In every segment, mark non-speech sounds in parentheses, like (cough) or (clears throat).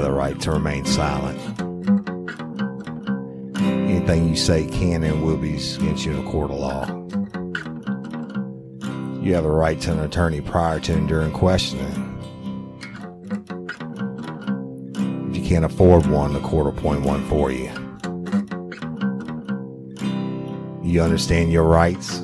The right to remain silent. Anything you say can and will be against you in a court of law. You have a right to an attorney prior to and during questioning. If you can't afford one, the court will appoint one for you. You understand your rights?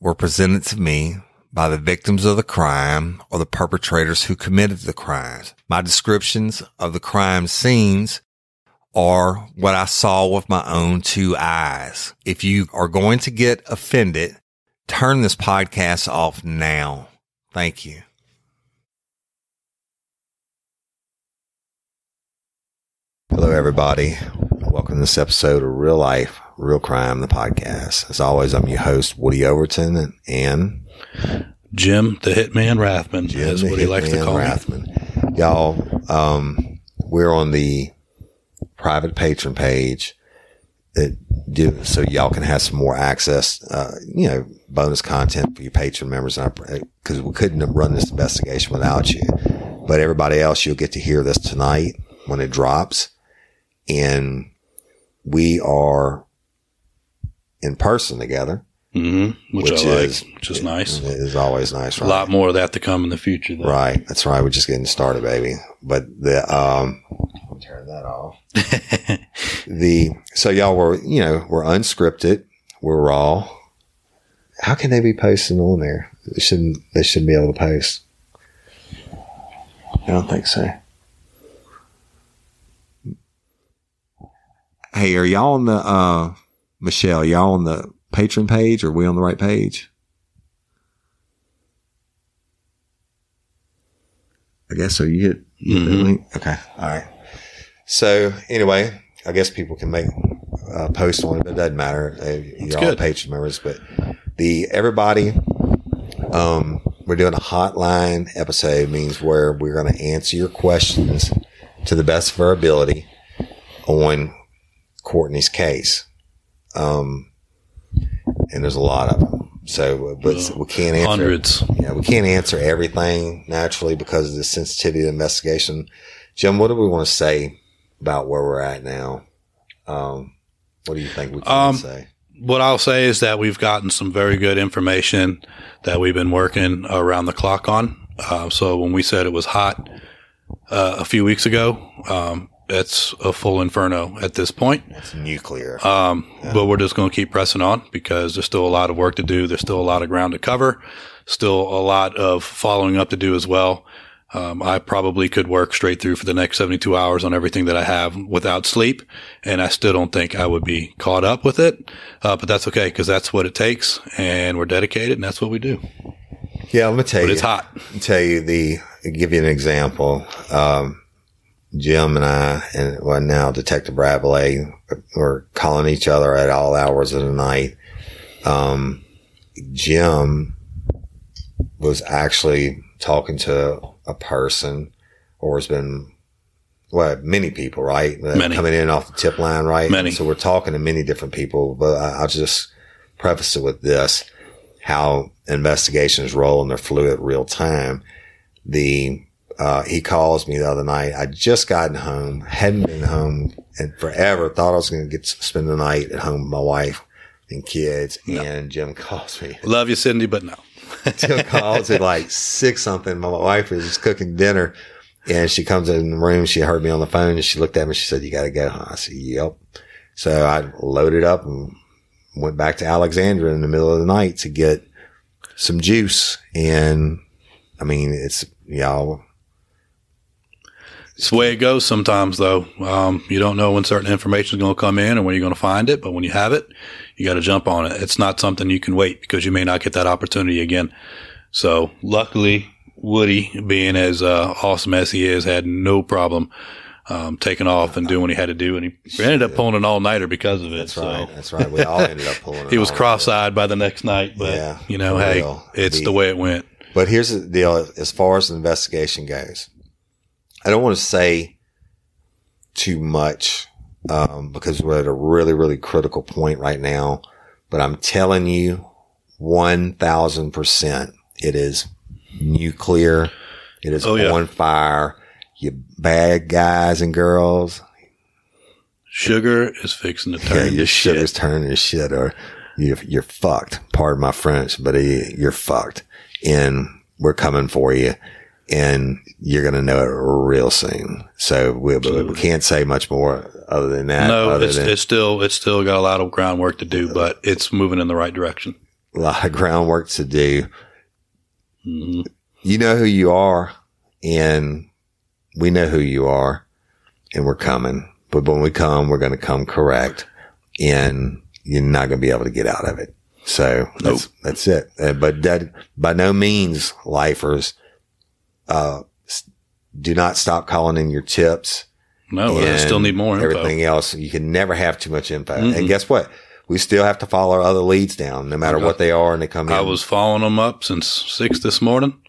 were presented to me by the victims of the crime or the perpetrators who committed the crimes. My descriptions of the crime scenes are what I saw with my own two eyes. If you are going to get offended, turn this podcast off now. Thank you. Hello, everybody. Welcome to this episode of Real Life, Real Crime, the podcast. As always, I'm your host, Woody Overton, and Jim, the Hitman Rathman, Jim is what he likes to call me. Rathman. Y'all, um, we're on the private Patreon page that do so y'all can have some more access, uh, you know, bonus content for your Patreon members. Because we couldn't have run this investigation without you. But everybody else, you'll get to hear this tonight when it drops. And we are in person together, hmm which, which I like, is which is nice. It is always nice, A lot more of that to come in the future. Though. Right. That's right. We're just getting started, baby. But the, um, I'll turn that off. (laughs) the, so y'all were, you know, we're unscripted. We're raw. How can they be posting on there? They shouldn't, they shouldn't be able to post. I don't think so. Hey, are y'all on the, uh, Michelle, y'all on the Patreon page? Are we on the right page? I guess so. You hit, you hit the Mhm. link? Okay. All right. So anyway, I guess people can make a post on it, but it doesn't matter. They, you're all good. Patreon members, but the everybody, um, we're doing a hotline episode means where we're going to answer your questions to the best of our ability on Courtney's case. Um, and there's a lot of them. So, but we can't answer Hundreds. Yeah, we can't answer everything naturally because of the sensitivity of the investigation. Jim, what do we want to say about where we're at now? Um, what do you think we can Um, say? What I'll say is that we've gotten some very good information that we've been working around the clock on. Uh, so when we said it was hot uh, a few weeks ago, um, it's a full inferno at this point. It's nuclear. Um, but we're just going to keep pressing on because there's still a lot of work to do. There's still a lot of ground to cover. Still a lot of following up to do as well. Um, I probably could work straight through for the next 72 hours on everything that I have without sleep. And I still don't think I would be caught up with it. Uh, but that's okay because that's what it takes and we're dedicated and that's what we do. yeah, I'm gonna tell But you. it's hot. tell you the give you an example. Um, Jim and I, and well now Detective Bradley, were calling each other at all hours of the night. Um, Jim was actually talking to a person, or has been well, many people, right? Many. coming in off the tip line, right? Many. So we're talking to many different people, but I, I'll just preface it with this: how investigations roll and they're fluid real time. The uh, he calls me the other night. I just gotten home, hadn't been home in forever. Thought I was going to get to spend the night at home with my wife and kids. And Jim (laughs) calls me. Love you, Cindy, but no. (laughs) Jim calls at like six something. My wife is just cooking dinner and she comes in the room. She heard me on the phone and she looked at me. She said, you got to go. I said, yep. So I loaded up and went back to Alexandria in the middle of the night to get some juice. And I mean, it's, y'all, It's the way it goes sometimes, though. Um, you don't know when certain information is going to come in and when you're going to find it, but when you have it, you got to jump on it. It's not something you can wait because you may not get that opportunity again. So luckily, Woody, being as uh, awesome as he is, had no problem um, taking off and doing what he had to do, and he ended up pulling an all nighter because of it. that's so right. That's right. We all ended up (laughs) pulling it he was cross-eyed by the next night, but Yeah, you know, hey, real. it's The- the way it went. But here's the deal as far as the investigation goes. I don't want to say too much um, because we're at a really, really critical point right now. But I'm telling you, 1000% it is nuclear. It is Oh, yeah. on fire. You bad guys and girls. Sugar is fixing to Yeah, turn your to sugar's shit. turning to shit or you're, you're fucked. Pardon my French, but uh, you're fucked and we're coming for you and you're going to know it real soon. So we, we can't say much more other than that. No, it's, than it's still it's still got a lot of groundwork to do, but it's moving in the right direction. a lot of groundwork to do. hmm You know who you are and we know who you are and we're coming. But when we come, we're going to come correct and you're not going to be able to get out of it. So that's, that's it. Uh, but that by no means lifers, uh, do not stop calling in your tips. No, I still need more info. Everything else, you can never have too much info. Mm-mm. And guess what? We still have to follow our other leads down, no matter Okay. what they are, and they come in. I was following them up since six this morning.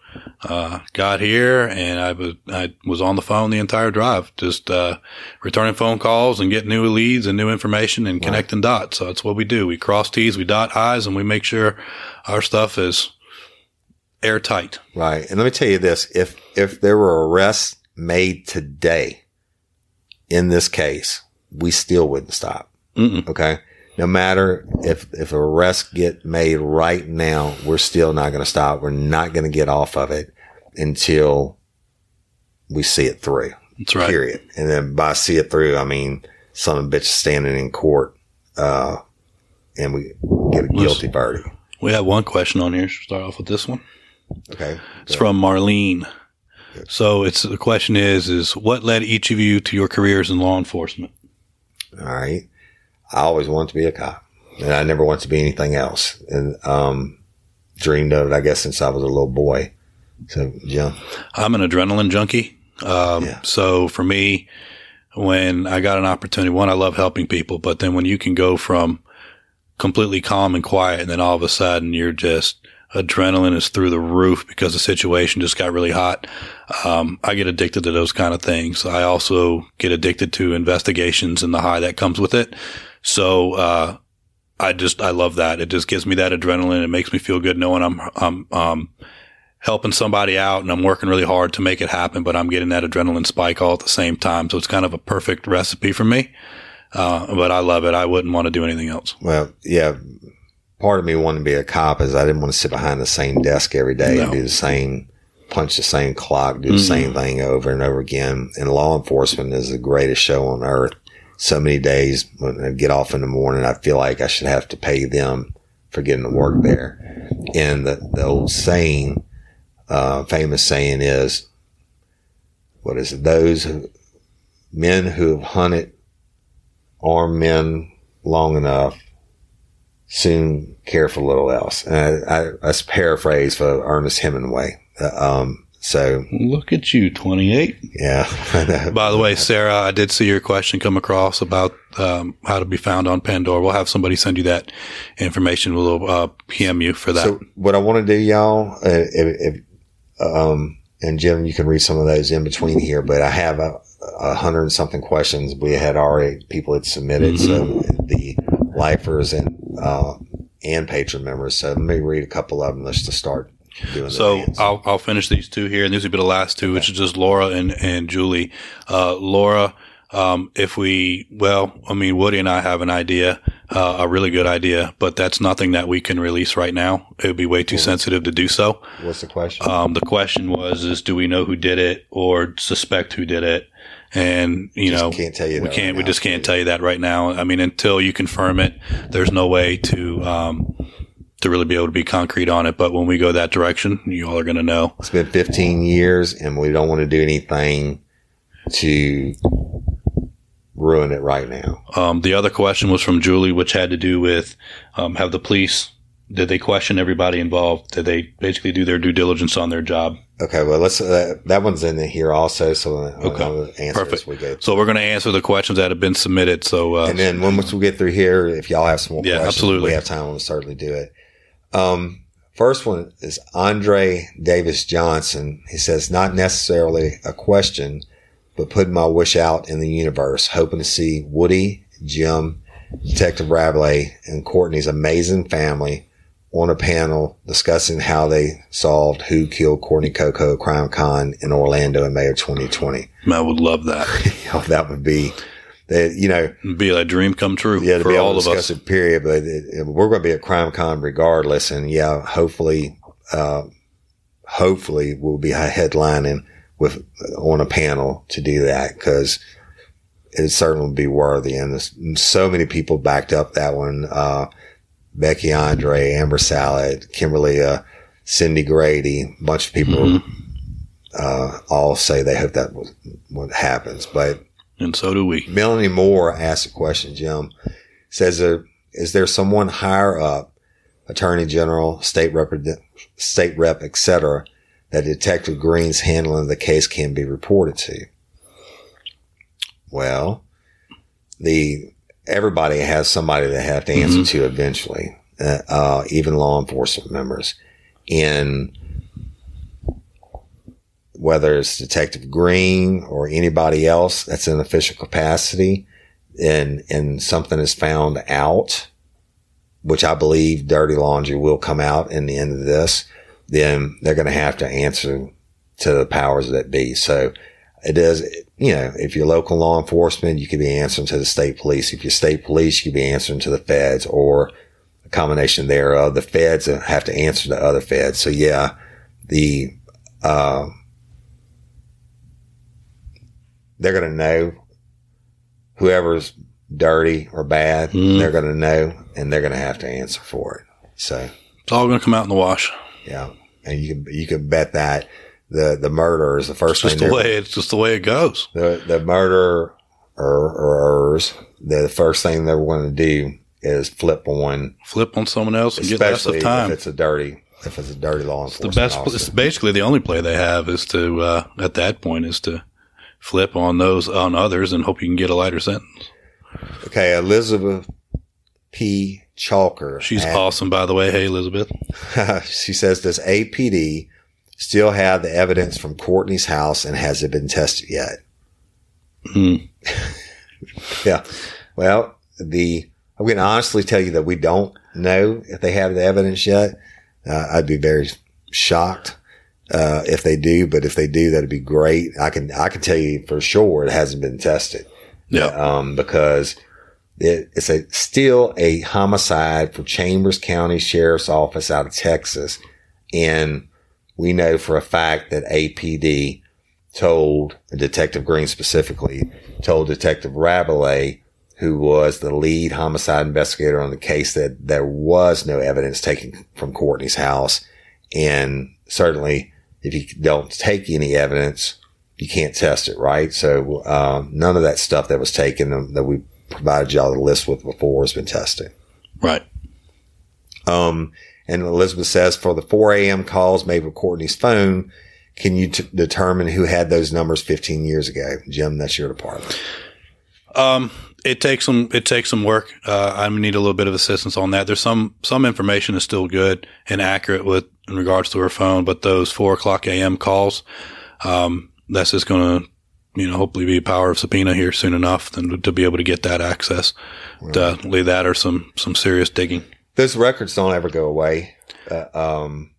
Uh, got here and I was, I was on the phone the entire drive, just, uh, returning phone calls and getting new leads and new information and connecting dots. So that's what we do. We cross T's, we dot I's and we make sure our stuff is airtight. Right. And let me tell you this. If, if there were arrests made today in this case, we still wouldn't stop. Mm-mm. Okay. No matter if, if arrests get made right now, we're still not going to stop. We're not going to get off of it until we see it through. That's right. Period. And then by see it through, I mean, some of bitch standing in court, uh, and we get a guilty verdict. We have one question on here. Should we start off with this one? Okay. It's from Marlene. So it's the question is is what led each of you to your careers in law enforcement? All right. I always wanted to be a cop and I never wanted to be anything else. And, um, dreamed of it, I guess, since I was a little boy. So, Jim, I'm an adrenaline junkie. Um, Yeah. so for me, when I got an opportunity, one, I love helping people, but then when you can go from completely calm and quiet and then all of a sudden you're just adrenaline is through the roof because the situation just got really hot. Um, I get addicted to those kind of things. I also get addicted to investigations and the high that comes with it. So, uh, I just I love that. It just gives me that adrenaline. It makes me feel good knowing I'm I'm um, helping somebody out and I'm working really hard to make it happen, but I'm getting that adrenaline spike all at the same time. So it's kind of a perfect recipe for me. Uh, but I love it. I wouldn't want to do anything else. Well, yeah. Part of me wanting to be a cop is I didn't want to sit behind the same desk every day No. and do the same, punch the same clock, do the same thing over and over again. And law enforcement is the greatest show on earth. So many days when I get off in the morning, I feel like I should have to pay them for getting to work there. And the, the old saying, uh, famous saying is, what is it? Those who, men who have hunted armed men long enough soon care for little else. And I, I, that's a paraphrase for Ernest Hemingway. Uh, um, so Look at you, 28. yeah, (laughs) By the way, Sarah, I did see your question come across about um, how to be found on Pandora. We'll have somebody send you that information. We'll uh, PM you for that. So what I want to do, y'all, uh, if, if um, and Jim, you can read some of those in between here, but I have a, a hundred and something questions we had already people had submitted. So the lifers and uh, and Patreon members. So let me read a couple of them. Just start doing. So. I'll, I'll finish these two here, and these will be the last two, which is just Laura and, and Julie. Uh, Laura, um, if we, well, I mean, Woody and I have an idea, uh, a really good idea, but that's nothing that we can release right now. It would be way too sensitive to do so. What's the question? Um, the question was, is do we know who did it or suspect who did it? And, you Just know, can't tell you we can't, right we now. just can't tell you that right now. I mean, until you confirm it, there's no way to, um, to really be able to be concrete on it. But when we go that direction, you all are going to know. It's been 15 years and we don't want to do anything to ruin it right now. Um, the other question was from Julie, which had to do with um, have the police did they question everybody involved? Did they basically do their due diligence on their job? Okay, well, let's, uh, that one's in here also. So Okay. Perfect. we go. So we're going to answer the questions that have been submitted. So uh, And then once we get through here, if y'all have some more Yeah, questions, absolutely. we have time, we'll certainly do it. Um, first one is Andre Davis Johnson. He says, not necessarily a question, but putting my wish out in the universe, hoping to see Woody, Jim, Detective Rabelais, and Courtney's amazing family on a panel discussing how they solved who killed Courtney Coco Crime Con in Orlando in May of 2020. I would love that. (laughs) Know, that would be, that, you know, It'd be a dream come true yeah, to for be all to of us. it, period. But it, it- we're going to be at Crime Con regardless. And yeah, hopefully, uh, hopefully we'll be headlining with on a panel to do that because it certainly would be worthy. And so many people backed up that one. Uh, Becky Andre, Amber Salad, Kimberly, uh, Cindy Grady, a bunch of people, Mm-hmm. uh, all say they hope that was what happens. But And so do we. Melanie Moore asked a question, Jim. Says, uh, is there someone higher up, attorney general, state rep, state rep, et cetera, that Detective Green's handling of the case can be reported to? Well, the, everybody has somebody they have to answer to eventually, uh, uh, even law enforcement members. And whether it's Detective Green or anybody else that's in official capacity and, and something is found out, which I believe dirty laundry will come out in the end of this, then they're going to have to answer to the powers that be. So it is, you know, if you're local law enforcement, you could be answering to the state police. If you're state police, you could be answering to the feds or a combination thereof. The feds have to answer to other feds. So yeah, the, uh, they're going to know whoever's dirty or bad, they're going to know and they're going to have to answer for it. So It's all going to come out in the wash. yeah. And you can, you can bet that the, the murderer is the first Just thing the way it's just the way it goes. the the murderer or or the first thing they're going to do is flip on, Flip on someone else and get less of time. if it's a dirty if it's a dirty law the enforcement. best. officer. It's basically the only play they have is to uh, at that point is to flip on those on others and hope you can get a lighter sentence. Okay, Elizabeth P. Chalker. She's at- awesome, by the way. Hey, Elizabeth. (laughs) she says, "Does APD still have the evidence from Courtney's house, and has it been tested yet?" Hmm. (laughs) yeah. Well, the I'm going to honestly tell you that we don't know if they have the evidence yet. Uh, I'd be very shocked uh, if they do, but if they do, that'd be great. I can I can tell you for sure it hasn't been tested. Yeah. Um, because it, it's a still a homicide for Chambers County Sheriff's Office out of Texas, and we know for a fact that APD told Detective Green specifically told Detective Rabelais, who was the lead homicide investigator on the case, that there was no evidence taken from Courtney's house, and certainly if you don't take any evidence, you can't test it, right? So uh, none of that stuff that was taken that we provided y'all the list with before has been tested. Right. Um, and Elizabeth says for the 4 a.m. calls made with Courtney's phone, can you t- determine who had those numbers 15 years ago? Jim, that's your department. Um, it takes some it takes some work. Uh, I need a little bit of assistance on that. There's some some information is still good and accurate with in regards to her phone, but those four o'clock a.m. calls, um, that's just going to you know hopefully be a power of subpoena here soon enough than to be able to get that access. Right. Definitely that or some some serious digging. Those records don't ever go away. Uh, um,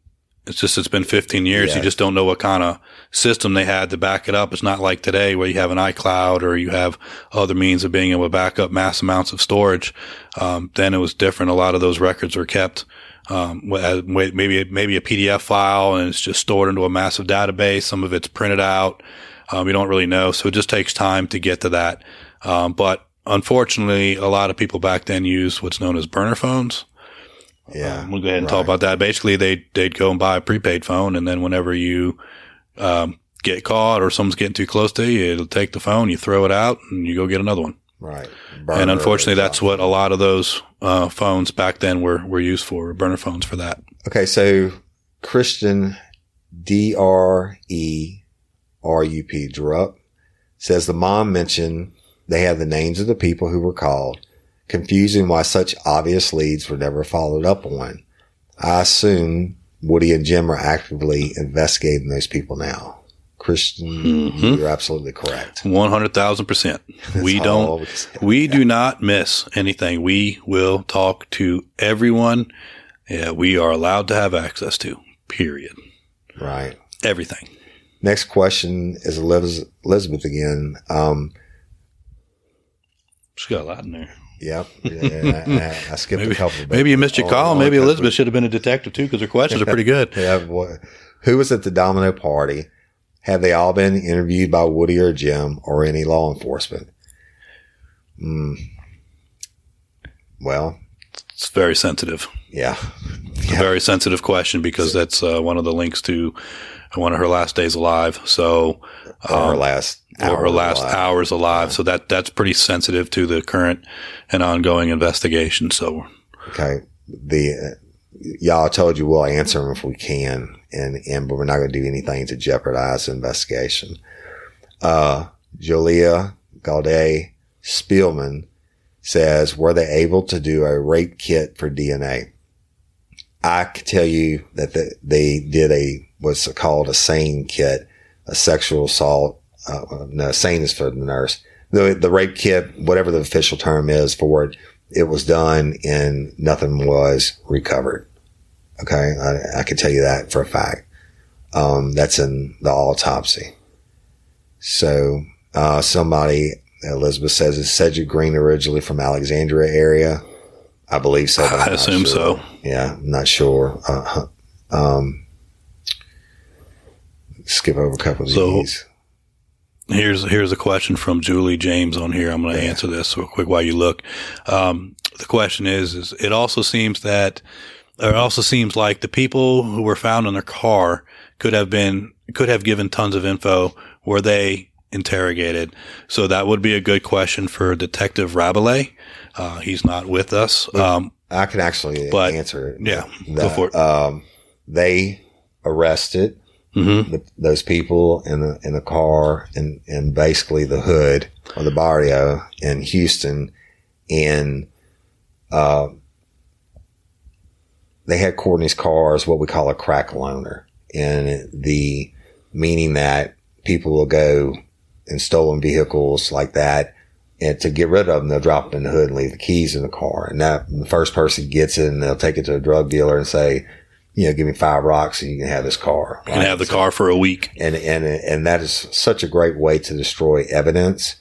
it's just it's been 15 years. Yeah. You just don't know what kind of system they had to back it up. It's not like today where you have an iCloud or you have other means of being able to back up mass amounts of storage. Um, then it was different. A lot of those records were kept um, maybe maybe a PDF file and it's just stored into a massive database. Some of it's printed out. Um, you don't really know, so it just takes time to get to that. Um, but unfortunately, a lot of people back then used what's known as burner phones. Yeah. Um, we'll go ahead and right. talk about that. Basically, they, they'd go and buy a prepaid phone. And then whenever you, um, get caught or someone's getting too close to you, it'll take the phone, you throw it out and you go get another one. Right. Burner and unfortunately, that's what a lot of those, uh, phones back then were, were used for burner phones for that. Okay. So Christian D R E R U P Drup says the mom mentioned they had the names of the people who were called confusing why such obvious leads were never followed up on. I assume Woody and Jim are actively investigating those people now. Christian, mm-hmm. you're absolutely correct. 100,000%. (laughs) We don't, we (laughs) do not miss anything. We will talk to everyone yeah, we are allowed to have access to, period. Right. Everything. Next question is Elizabeth again. Um, She's got a lot in there. Yep. Yeah, I, I, skipped maybe, a couple. Maybe you missed your call. Maybe Elizabeth should have been a detective too, because her questions are pretty good. (laughs) yeah. Who was at the domino party? Have they all been interviewed by Woody or Jim or any law enforcement? Mm. Well, it's very sensitive. Yeah. yeah. very sensitive question because that's uh, one of the links to one of her last days alive. So, um, her last or her last alive. hours alive. Yeah. So that that's pretty sensitive to the current and ongoing investigation. So, okay, the uh, y'all told you we'll answer them if we can, and and but we're not going to do anything to jeopardize the investigation. Uh, Julia Gaudet Spielman says, were they able to do a rape kit for DNA? I can tell you that the, they did a what's called a SANE kit, a sexual assault uh, no, sane is for the nurse. The, the rape kit, whatever the official term is for it, it was done and nothing was recovered. Okay. I, I can tell you that for a fact. Um, that's in the autopsy. So, uh, somebody, Elizabeth says is Cedric Green originally from Alexandria area. I believe so. I assume sure. so. Yeah. I'm not sure. Uh, um, skip over a couple of so, these. Here's here's a question from Julie James on here. I'm going to yeah. answer this real quick while you look. Um, the question is: is it also seems that, it also seems like the people who were found in their car could have been could have given tons of info. Were they interrogated? So that would be a good question for Detective Rabelais. Uh, he's not with us. Um, I can actually but, answer. Yeah, that. go for it. Um, they arrested Mm-hmm. The, those people in the in the car and and basically the hood or the barrio in Houston, and uh, they had Courtney's car as what we call a crack loaner, and the meaning that people will go in stolen vehicles like that and to get rid of them, they'll drop them in the hood and leave the keys in the car. And that the first person gets it and they'll take it to a drug dealer and say, you know, give me five rocks and you can have this car. You can have the car for a week. And, and, and that is such a great way to destroy evidence,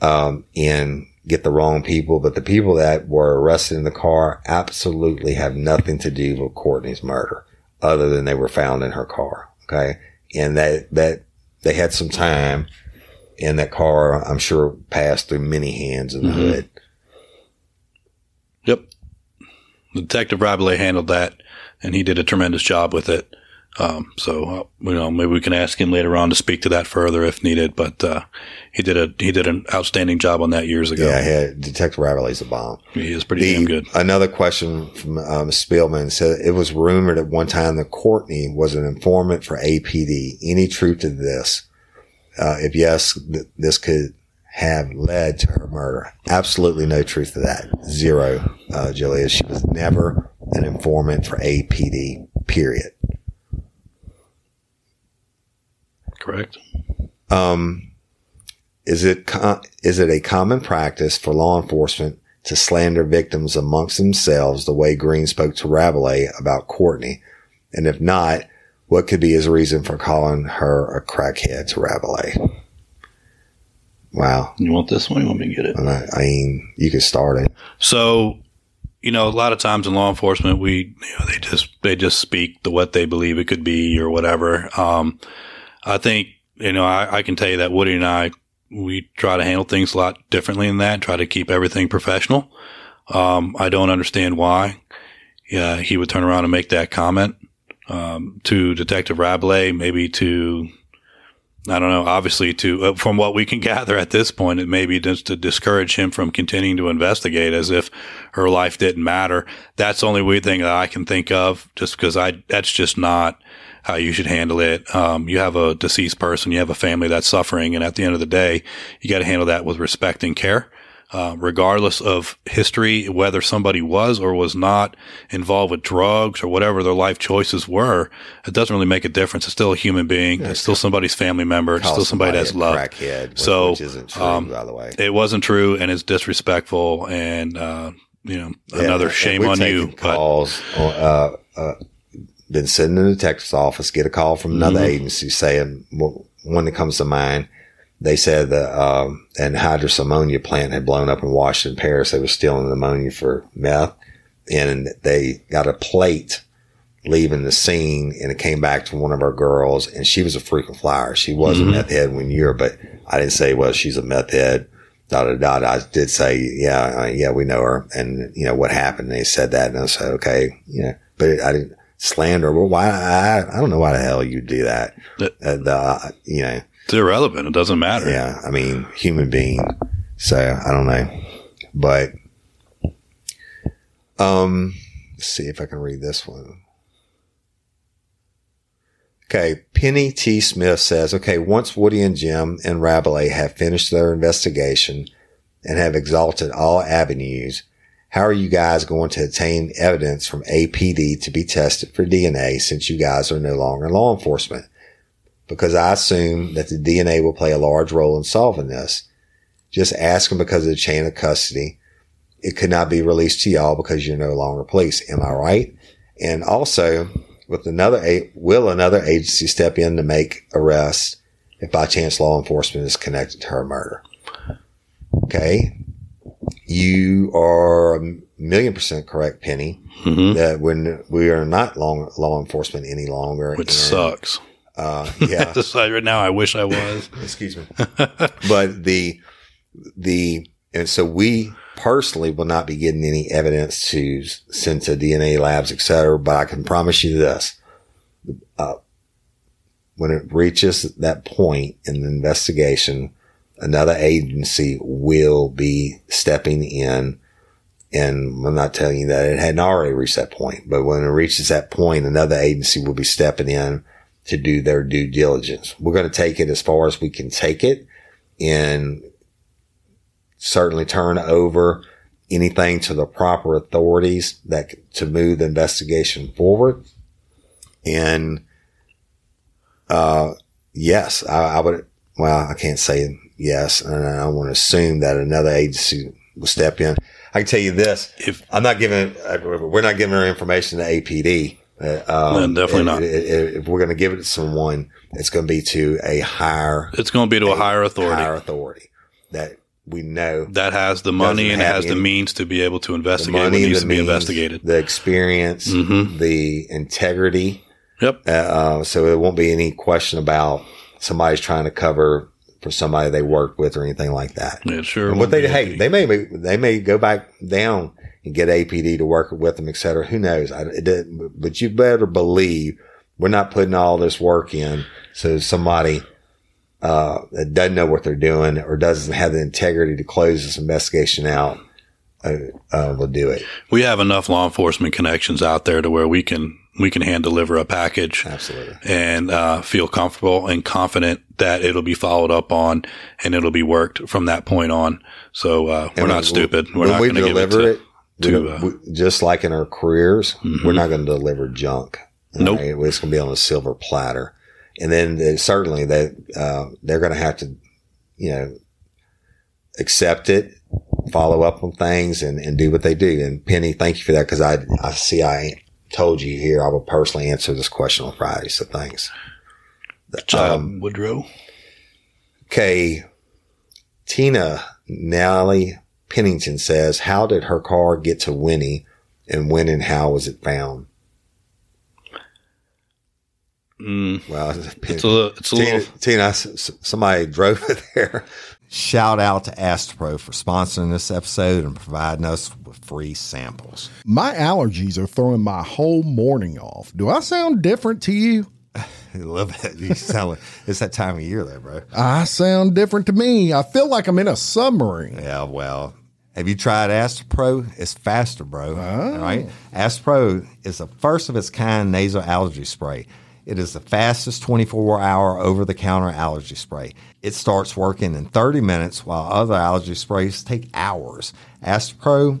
um, and get the wrong people. But the people that were arrested in the car absolutely have nothing to do with Courtney's murder other than they were found in her car. Okay. And that, that they had some time in that car, I'm sure passed through many hands in the Mm-hmm. hood. Yep. Detective Rabelais handled that and he did a tremendous job with it. Um, so, uh, you know, maybe we can ask him later on to speak to that further if needed, but, uh, he did a, he did an outstanding job on that years ago. Yeah. Had Detective Rabelais a bomb. He is pretty damn good. Another question from um, Spielman said it was rumored at one time that Courtney was an informant for APD. Any truth to this? Uh, if yes, th- this could have led to her murder. Absolutely no truth to that. Zero, uh, Julia. She was never an informant for APD, period. Correct. Um, is it is it a common practice for law enforcement to slander victims amongst themselves the way Green spoke to Rabelais about Courtney? And if not, what could be his reason for calling her a crackhead to Rabelais? Wow. You want this one? You want me to get it? I, I mean, you could start it. So, you know, a lot of times in law enforcement, we, you know, they just, they just speak to what they believe it could be or whatever. Um, I think, you know, I, I can tell you that Woody and I, we try to handle things a lot differently than that, try to keep everything professional. Um, I don't understand why, yeah, he would turn around and make that comment, um, to Detective Rabelais, maybe to, I don't know. Obviously, to uh, from what we can (laughs) gather at this point, it may be just to discourage him from continuing to investigate, as if her life didn't matter. That's the only weird thing that I can think of, just because I that's just not how you should handle it. Um, you have a deceased person, you have a family that's suffering, and at the end of the day, you got to handle that with respect and care. Uh, regardless of history, whether somebody was or was not involved with drugs or whatever their life choices were, it doesn't really make a difference. It's still a human being. it's still somebody's family member. It's still somebody that's loved. Crackhead, which- So, which isn't true, um, by the way. It wasn't true and it's disrespectful and, uh, you know, another Yeah, shame we've on you. taken But Calls, uh, uh, been sitting in the detective's office, get a call from another Mm-hmm. agency saying well, one that comes to mind. They said that um, anhydrous ammonia plant had blown up in Washington Parish. They were stealing the ammonia for meth, and they got a plate leaving the scene, and it came back to one of our girls, and she was a frequent flyer. She was Mm-hmm. a meth head when you're, but I didn't say, well, she's a meth head. Da da da. I did say, yeah, uh, yeah, we know her, and you know what happened. They said that, and I said, okay, yeah, but I didn't slander. Well, why? I, I don't know why the hell you do that. Uh, the, you know, it's irrelevant. It doesn't matter. yeah, I mean, human being. So I don't know, but um, let's see if I can read this one. Okay, Penny T. Smith says, okay, once Woody and Jim and Rabelais have finished their investigation and have exalted all avenues, how are you guys going to obtain evidence from APD to be tested for DNA since you guys are no longer law enforcement? Because I assume that the DNA will play a large role in solving this. Just ask them because of the chain of custody. It could not be released to y'all because you're no longer police. Am I right? And also, with another, will another agency step in to make arrests if by chance law enforcement is connected to her murder? Okay. You are a million percent correct, Penny, Mhm. that when we are not long, law enforcement any longer. Which sucks. Uh, (laughs) yeah. Right now, I wish I was. (laughs) excuse me. (laughs) but the the and so we personally will not be getting any evidence to send to DNA labs, et cetera. But I can promise you this: uh, when it reaches that point in the investigation, another agency will be stepping in. And I'm not telling you that it hadn't already reached that point, but when it reaches that point, another agency will be stepping in to do their due diligence. We're going to take it as far as we can take it and certainly turn over anything to the proper authorities that to move the investigation forward. And, uh, yes, I, I would, well, I can't say yes. And I want to assume that another agency will step in. I can tell you this. If I'm not giving, we're not giving our information to APD. Um, No, definitely not. If we're going to give it to someone, it's going to be to a higher, it's going to be to a higher authority higher authority that we know that has the money and has the means to be able to the investigate what money, needs the to be means, investigated. the experience, Mhm. the integrity. Yep. Uh, uh, so it won't be any question about somebody's trying to cover for somebody they worked with or anything like that. It sure. And what they hey, they may be- they may go back down and get APD to work with them, et cetera. Who knows? I, but you better believe we're not putting all this work in so somebody uh, that doesn't know what they're doing or doesn't have the integrity to close this investigation out uh, uh, will do it. we have enough law enforcement connections out there to where we can we can hand deliver a package Absolutely. and uh, feel comfortable and confident that it'll be followed up on and it'll be worked from that point on. So uh, we're not stupid. We're not going to give it deliver to. it. To, uh, we- just like in our careers, Mhm. we're not going to deliver junk. Nope. Right? It's going to be on a silver platter. And then they- certainly that, uh, they're going to have to, you know, accept it, follow up on things and, and do what they do. And Penny, thank you for that. Cause I, I see I told you here, I will personally answer this question on Friday. So thanks. Job, um, Woodrow. Okay. Tina Nally Pennington says, how did her car get to Winnie and when and how was it found? Mm, Well, (laughs) it's a little. It's a Tina, little. Tina, s- s- somebody drove it there. Shout out to Astepro for sponsoring this episode and providing us with free samples. My allergies are throwing my whole morning off. Do I sound different to you? (laughs) I love it. You sound like it's that time of year, though, bro. I sound different to me. I feel like I'm in a submarine. Yeah, well, have you tried Astepro? It's faster, bro. All right. Astepro is the first of its kind nasal allergy spray. It is the fastest 24 hour over the counter allergy spray. It starts working in 30 minutes while other allergy sprays take hours. Astropro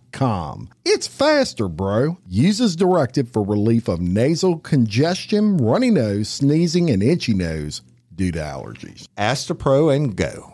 It's faster, bro. Uses as directed for relief of nasal congestion, runny nose, sneezing, and itchy nose due to allergies. Astepro and go.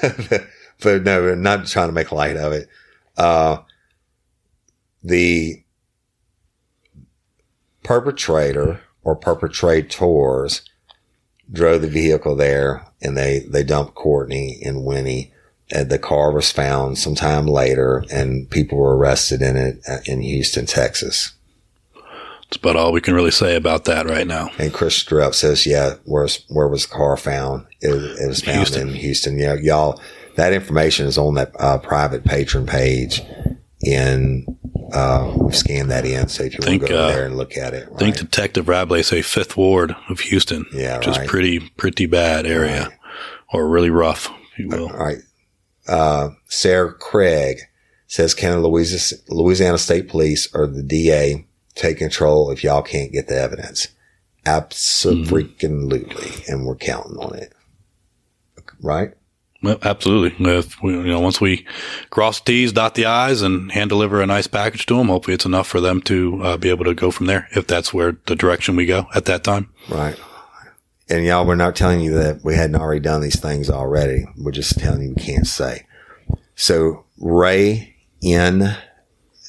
(laughs) but no, not trying to make light of it. Uh, the perpetrator or perpetrators drove the vehicle there and they, they dumped Courtney and Winnie. And the car was found sometime later and people were arrested in it uh, in Houston, Texas. That's about all we can really say about that right now. And Chris Strupp says, yeah, where's, where was the car found? It, it was found Houston. in Houston. Yeah, y'all, that information is on that uh, private Patreon page in Uh, we've scanned that in, so if you want Think, to go uh, there and look at it, I think? Detective Rabley say Fifth Ward of Houston. Yeah, which right. is pretty pretty bad area, or really rough, if you will. All right. Uh, Sarah Craig says, can Louisiana, Louisiana State Police or the DA take control if y'all can't get the evidence? Absolutely. And we're counting on it. Right? Well, absolutely. If we, you know, once we cross the T's, dot the I's, and hand deliver a nice package to them, hopefully it's enough for them to uh, be able to go from there. If that's where the direction we go at that time. Right. And y'all, we're not telling you that we hadn't already done these things already. We're just telling you we can't say. So Ray N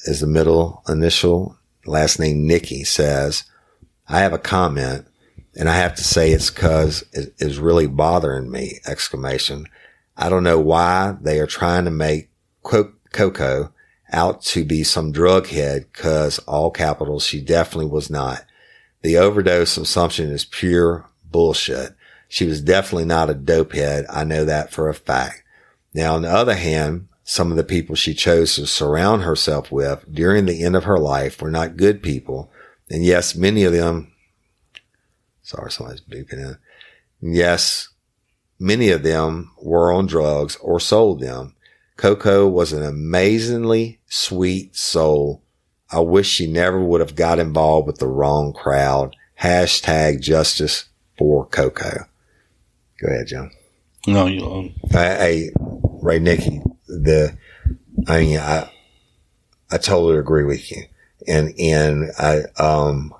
is the middle initial, last name Nikki says, I have a comment and I have to say it's cause it is really bothering me, exclamation. I don't know why they are trying to make Co- Coco out to be some drug head cause all capitals she definitely was not. The overdose assumption is pure bullshit. She was definitely not a dope head. I know that for a fact. Now, on the other hand, some of the people she chose to surround herself with during the end of her life were not good people. And yes, many of them, sorry, somebody's beeping in. And yes, many of them were on drugs or sold them. Coco was an amazingly sweet soul. I wish she never would have got involved with the wrong crowd. Hashtag justice for Coco. Go ahead, John. No, you I, I uh, Ray Nicky, the, I mean, I, I totally agree with you. And, and I, um,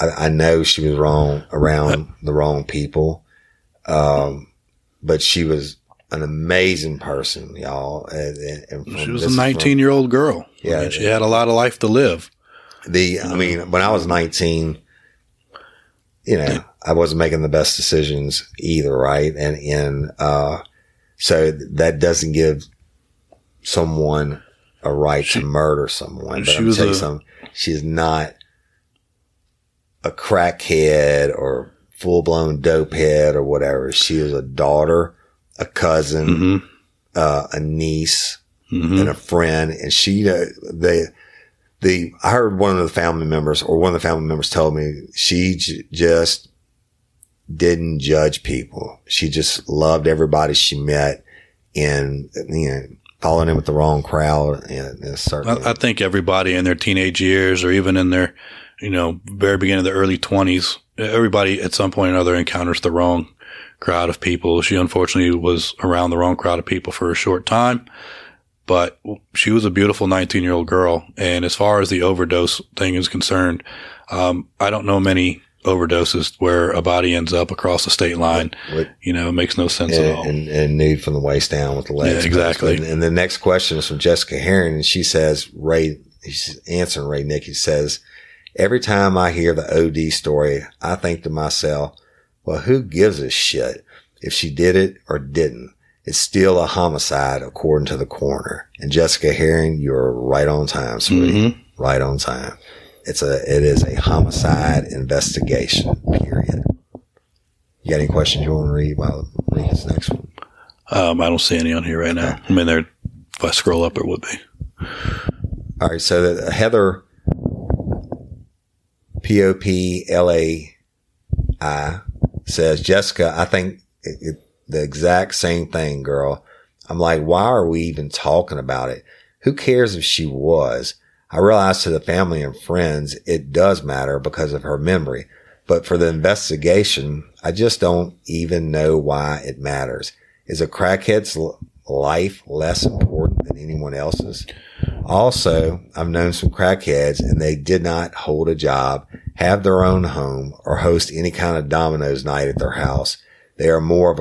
I, I know she was wrong around the wrong people. Um, but she was an amazing person, y'all. And, and- she was a 19 year old girl. Yeah. I mean, she had a lot of life to live. the I mean, when I was 19, you know, I wasn't making the best decisions either, right? And and uh so that doesn't give someone a right to murder someone. But she I'm was tell you a- something, she's not a crackhead or full blown dope head or whatever. She was a daughter, a cousin, hmm uh, a niece, hmm and a friend, and she, uh, they, the, I heard one of the family members or one of the family members told me she j- just didn't judge people. She just loved everybody she met and, you know, falling in with the wrong crowd and, and certainly, I, I think everybody in their teenage years or even in their, you know, very beginning of the early twenties, everybody at some point or another encounters the wrong crowd of people. She unfortunately was around the wrong crowd of people for a short time, but she was a beautiful 19 year old girl. And as far as the overdose thing is concerned, um, I don't know many overdoses where a body ends up across the state line. with, You know, it makes no sense at all. and, and, and nude from the waist down with the legs. Yeah, exactly. And, and the next question is from Jessica Herring, and she says, Ray, she's answering Ray Nicky He says, every time I hear the OD story, I think to myself, well, who gives a shit if she did it or didn't? It's still a homicide according to the coroner. And Jessica Herring, you're right on time, sweetie. Mhm. Right on time. It's a, it is a homicide investigation, period. You got any questions you want to read while I read this next one? Um, I don't see any on here right now. I mean, there, if I scroll up, it would be. All right. So that Heather P O P L A I says, Jessica, I think it, it, the exact same thing, girl. I'm like, why are we even talking about it? Who cares if she was? I realize to the family and friends, it does matter because of her memory. But for the investigation, I just don't even know why it matters. Is a crackhead's life less important than anyone else's? Also, I've known some crackheads and they did not hold a job, have their own home, or host any kind of dominoes night at their house. They are more of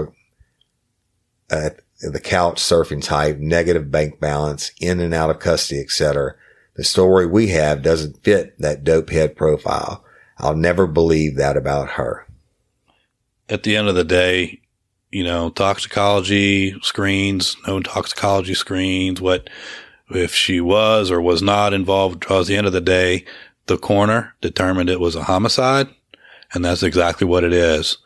a, a the couch surfing type, negative bank balance, in and out of custody, etc. The story we have doesn't fit that dope head profile. I'll never believe that about her. At the end of the day, you know, toxicology screens, no toxicology screens, what if she was or was not involved. At the end of the day, the coroner determined it was a homicide, and that's exactly what it is.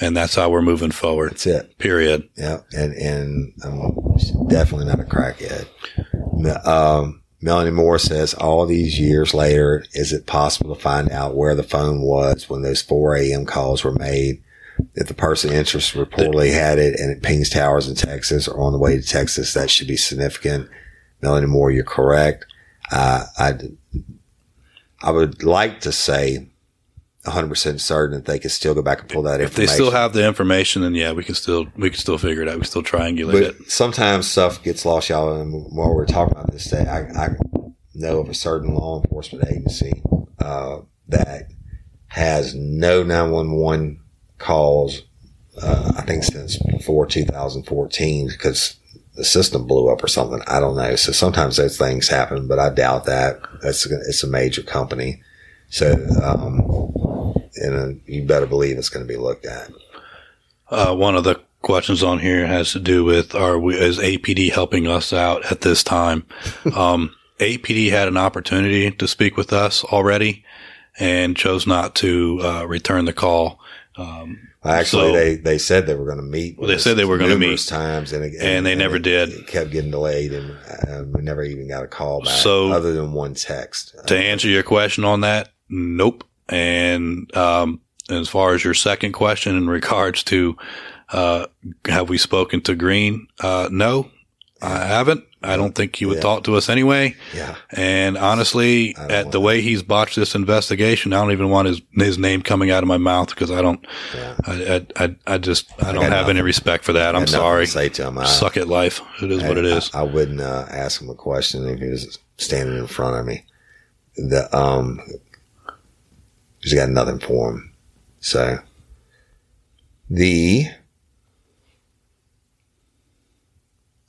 And that's how we're moving forward. That's it. Period. Yeah, and and um, definitely not a crackhead. Um, Melanie Moore says, all these years later, is it possible to find out where the phone was when those 4 a.m. calls were made? If the person interested reportedly had it and it pings towers in Texas or on the way to Texas, that should be significant. Melanie Moore, you're correct. Uh, I, I would like to say 100% certain that they could still go back and pull that If they still have the information, then yeah, we can still we can still figure it out. We can still triangulate but it. sometimes stuff gets lost, y'all. And while we're talking about this day, I, I know of a certain law enforcement agency uh, that has no 911 calls. Uh, I think since before 2014 because the system blew up or something. I don't know. So sometimes those things happen, but I doubt that. That's it's a major company. So, um, and uh, you better believe it's going to be looked at. Uh, one of the questions on here has to do with are we, is APD helping us out at this time? (laughs) um, APD had an opportunity to speak with us already and chose not to uh, return the call. Um, Actually, so- they, they said they were going to meet. Well, they said they were gonna meet. times, and, it- And they never it- did. It kept getting delayed, and uh, we never even got a call back, So- other than one text. to answer your question on that, nope. And um, as far as your second question in regards to uh, have we spoken to Green? Uh, no, I haven't. I don't think he would Yeah. talk to us anyway. yeah, And honestly, at the that. way he's botched this investigation, I don't even want his his name coming out of my mouth because I don't. yeah. I I, I, I just I don't got have any respect for that. I I'm sorry. To say to him, I, Suck it, life. It is what it I- is. I, I wouldn't uh, ask him a question if he was standing in front of me. The um, he's got nothing for him. So the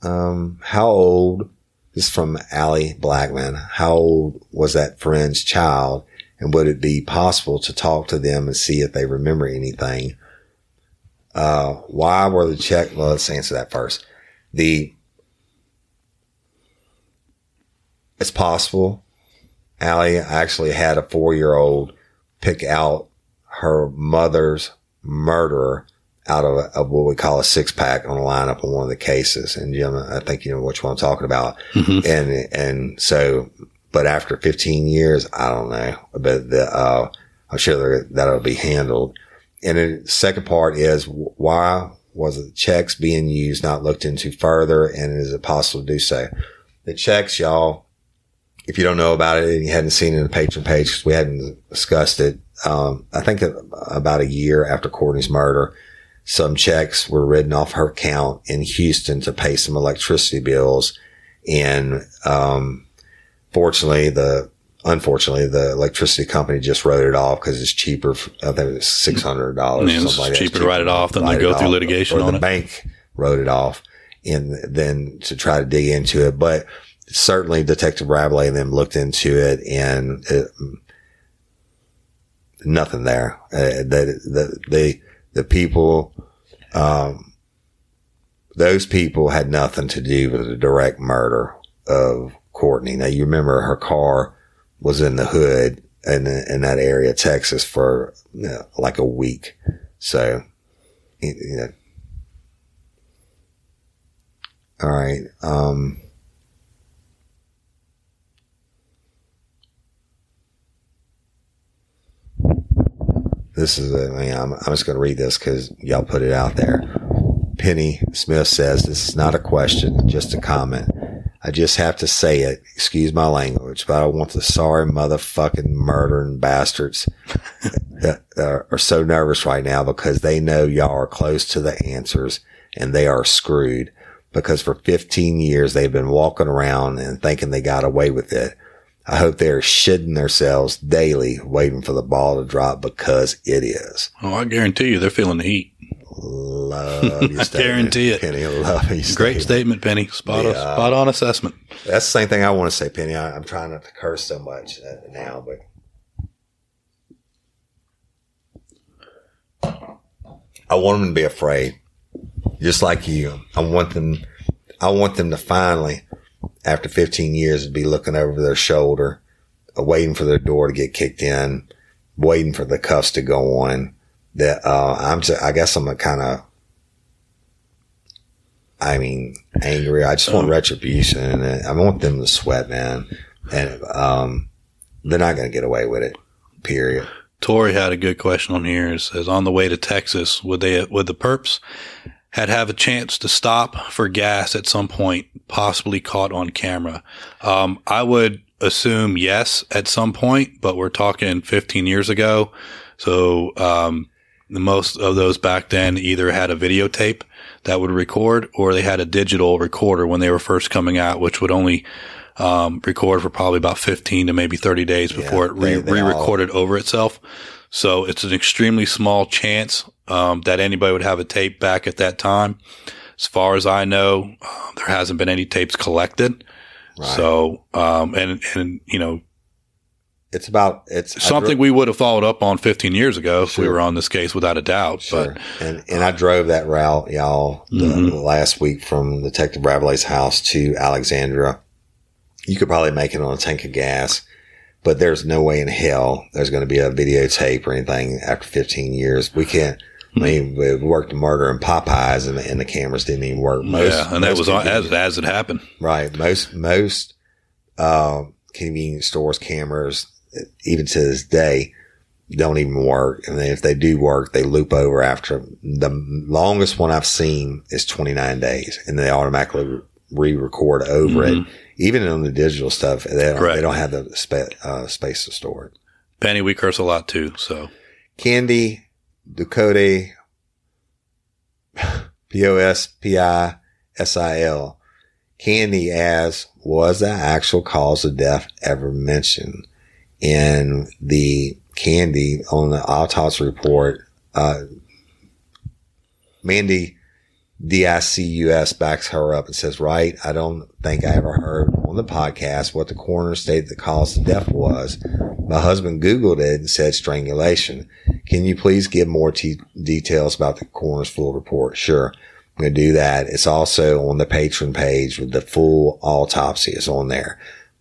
um, how old? This is from Allie Blackman. How old was that friend's child, and would it be possible to talk to them and see if they remember anything? Uh, why were the check? Well, let's answer that first. The it's possible. Allie actually had a four year old pick out her mother's murderer out of, a, of what we call a six pack on a lineup on one of the cases. And Jim, I think you know which one I'm talking about. And, and so, but after 15 years, I don't know, but the, uh, I'm sure that'll be handled. And the second part is why was the checks being used not looked into further? And is it possible to do so? The checks, y'all, if you don't know about it and you hadn't seen it in the Patreon page, because we hadn't discussed it, um, I think about a year after Courtney's murder, some checks were written off her account in Houston to pay some electricity bills. And, um, fortunately, the, unfortunately, the electricity company just wrote it off because it's cheaper. I think it was $600 or Yeah, something like that. cheaper to write it off than to go through off, litigation or on the it. bank wrote it off and then to try to dig into it. But certainly Detective Rabelais and them looked into it and it, nothing there. Uh, the, the, the, the people, um, those people had nothing to do with the direct murder of Courtney. Now you remember her car was in the hood in, in that area, Texas for you know, like a week. So, you know, all right. Um, this is, I mean, I'm, I'm just going to read this because y'all put it out there. Penny Smith says, this is not a question, just a comment. I just have to say it. Excuse my language, but I want the sorry motherfucking murdering bastards (laughs) that are so nervous right now because they know y'all are close to the answers and they are screwed because for 15 years they've been walking around and thinking they got away with it. I hope they are shitting themselves daily waiting for the ball to drop because it is. Oh, I guarantee you, they're feeling the heat. Love your (laughs) I guarantee it. Penny. Love your Great statement, Penny. Spot on, spot on assessment. That's the same thing I want to say, Penny. I, I'm trying not to curse so much uh, now, but I want them to be afraid, just like you. I want them. I want them to finally, after 15 years, to be looking over their shoulder, uh, waiting for their door to get kicked in, waiting for the cuffs to go on. That uh, I'm. Just, I guess I'm a kind of. I mean, angry. I just want retribution, and I want them to sweat, man. and um, they're not going to get away with it. Period. Tori had a good question on here. It says, on the way to Texas, would they, would the perps had have a chance to stop for gas at some point, possibly caught on camera? Um, I would assume yes at some point, but we're talking 15 years ago. So, um, the most of those back then either had a videotape that would record or they had a digital recorder when they were first coming out, which would only um, record for probably about 15 to maybe 30 days before Yeah, it re recorded over itself. So it's an extremely small chance um, that anybody would have a tape back at that time. As far as I know, uh, there hasn't been any tapes collected. Right. So, um, and, and, you know, it's about it's something dro- we would have followed up on 15 years ago if we were on this case without a doubt. Sure. But and and I drove that route, y'all, the, Mhm. the last week from Detective Bradley's house to Alexandria. You could probably make it on a tank of gas, but there's no way in hell there's going to be a videotape or anything after 15 years. We can't. I mean, we worked the murder in Popeyes, and the, and the cameras didn't even work. Most, yeah, and that was as, as it happened. Right. Most most uh, convenience stores cameras, even to this day, don't even work. And then if they do work, they loop over after the longest one I've seen is 29 days, and they automatically re-record over it. Even on the digital stuff, they don't, they don't have the spa- uh, space to store it. Penny, we curse a lot too. So Candy, Ducote, (laughs) P O S P I S I L. Candy as was the actual cause of death ever mentioned in the candy on the autopsy report. Uh, Mandy DICUS backs her up and says, right, I don't think I ever heard the podcast what the coroner stated the cause of death was. My husband Googled it and said strangulation. Can you please give more t- details about the coroner's full report? Sure. I'm going to do that. It's also on the Patreon page with the full autopsy is on there.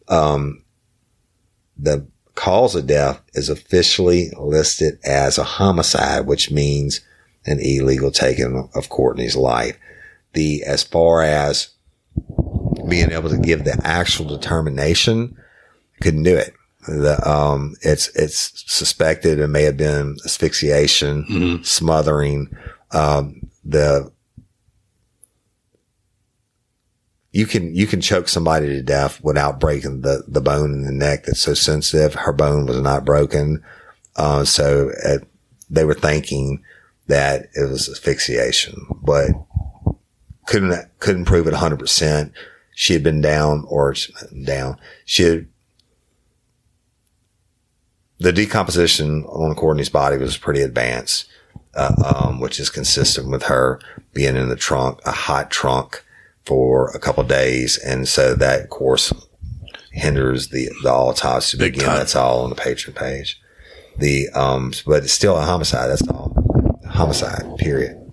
Um, the cause of death is officially listed as a homicide, which means an illegal taking of Courtney's life. The, as far as being able to give the actual determination, couldn't do it. The, um, it's, it's suspected it may have been asphyxiation, smothering, um, the, you can, you can choke somebody to death without breaking the, the bone in the neck that's so sensitive. Her bone was not broken. Uh, so uh, they were thinking that it was asphyxiation, but couldn't, couldn't prove it 100%. She had been down or down. She had, the decomposition on Courtney's body was pretty advanced, uh, um, which is consistent with her being in the trunk, a hot trunk for a couple of days. And so that, of course, hinders the, the autopsy. Big Again, time. that's all on the Patreon page. The, um, but it's still a homicide. That's all. Homicide, period.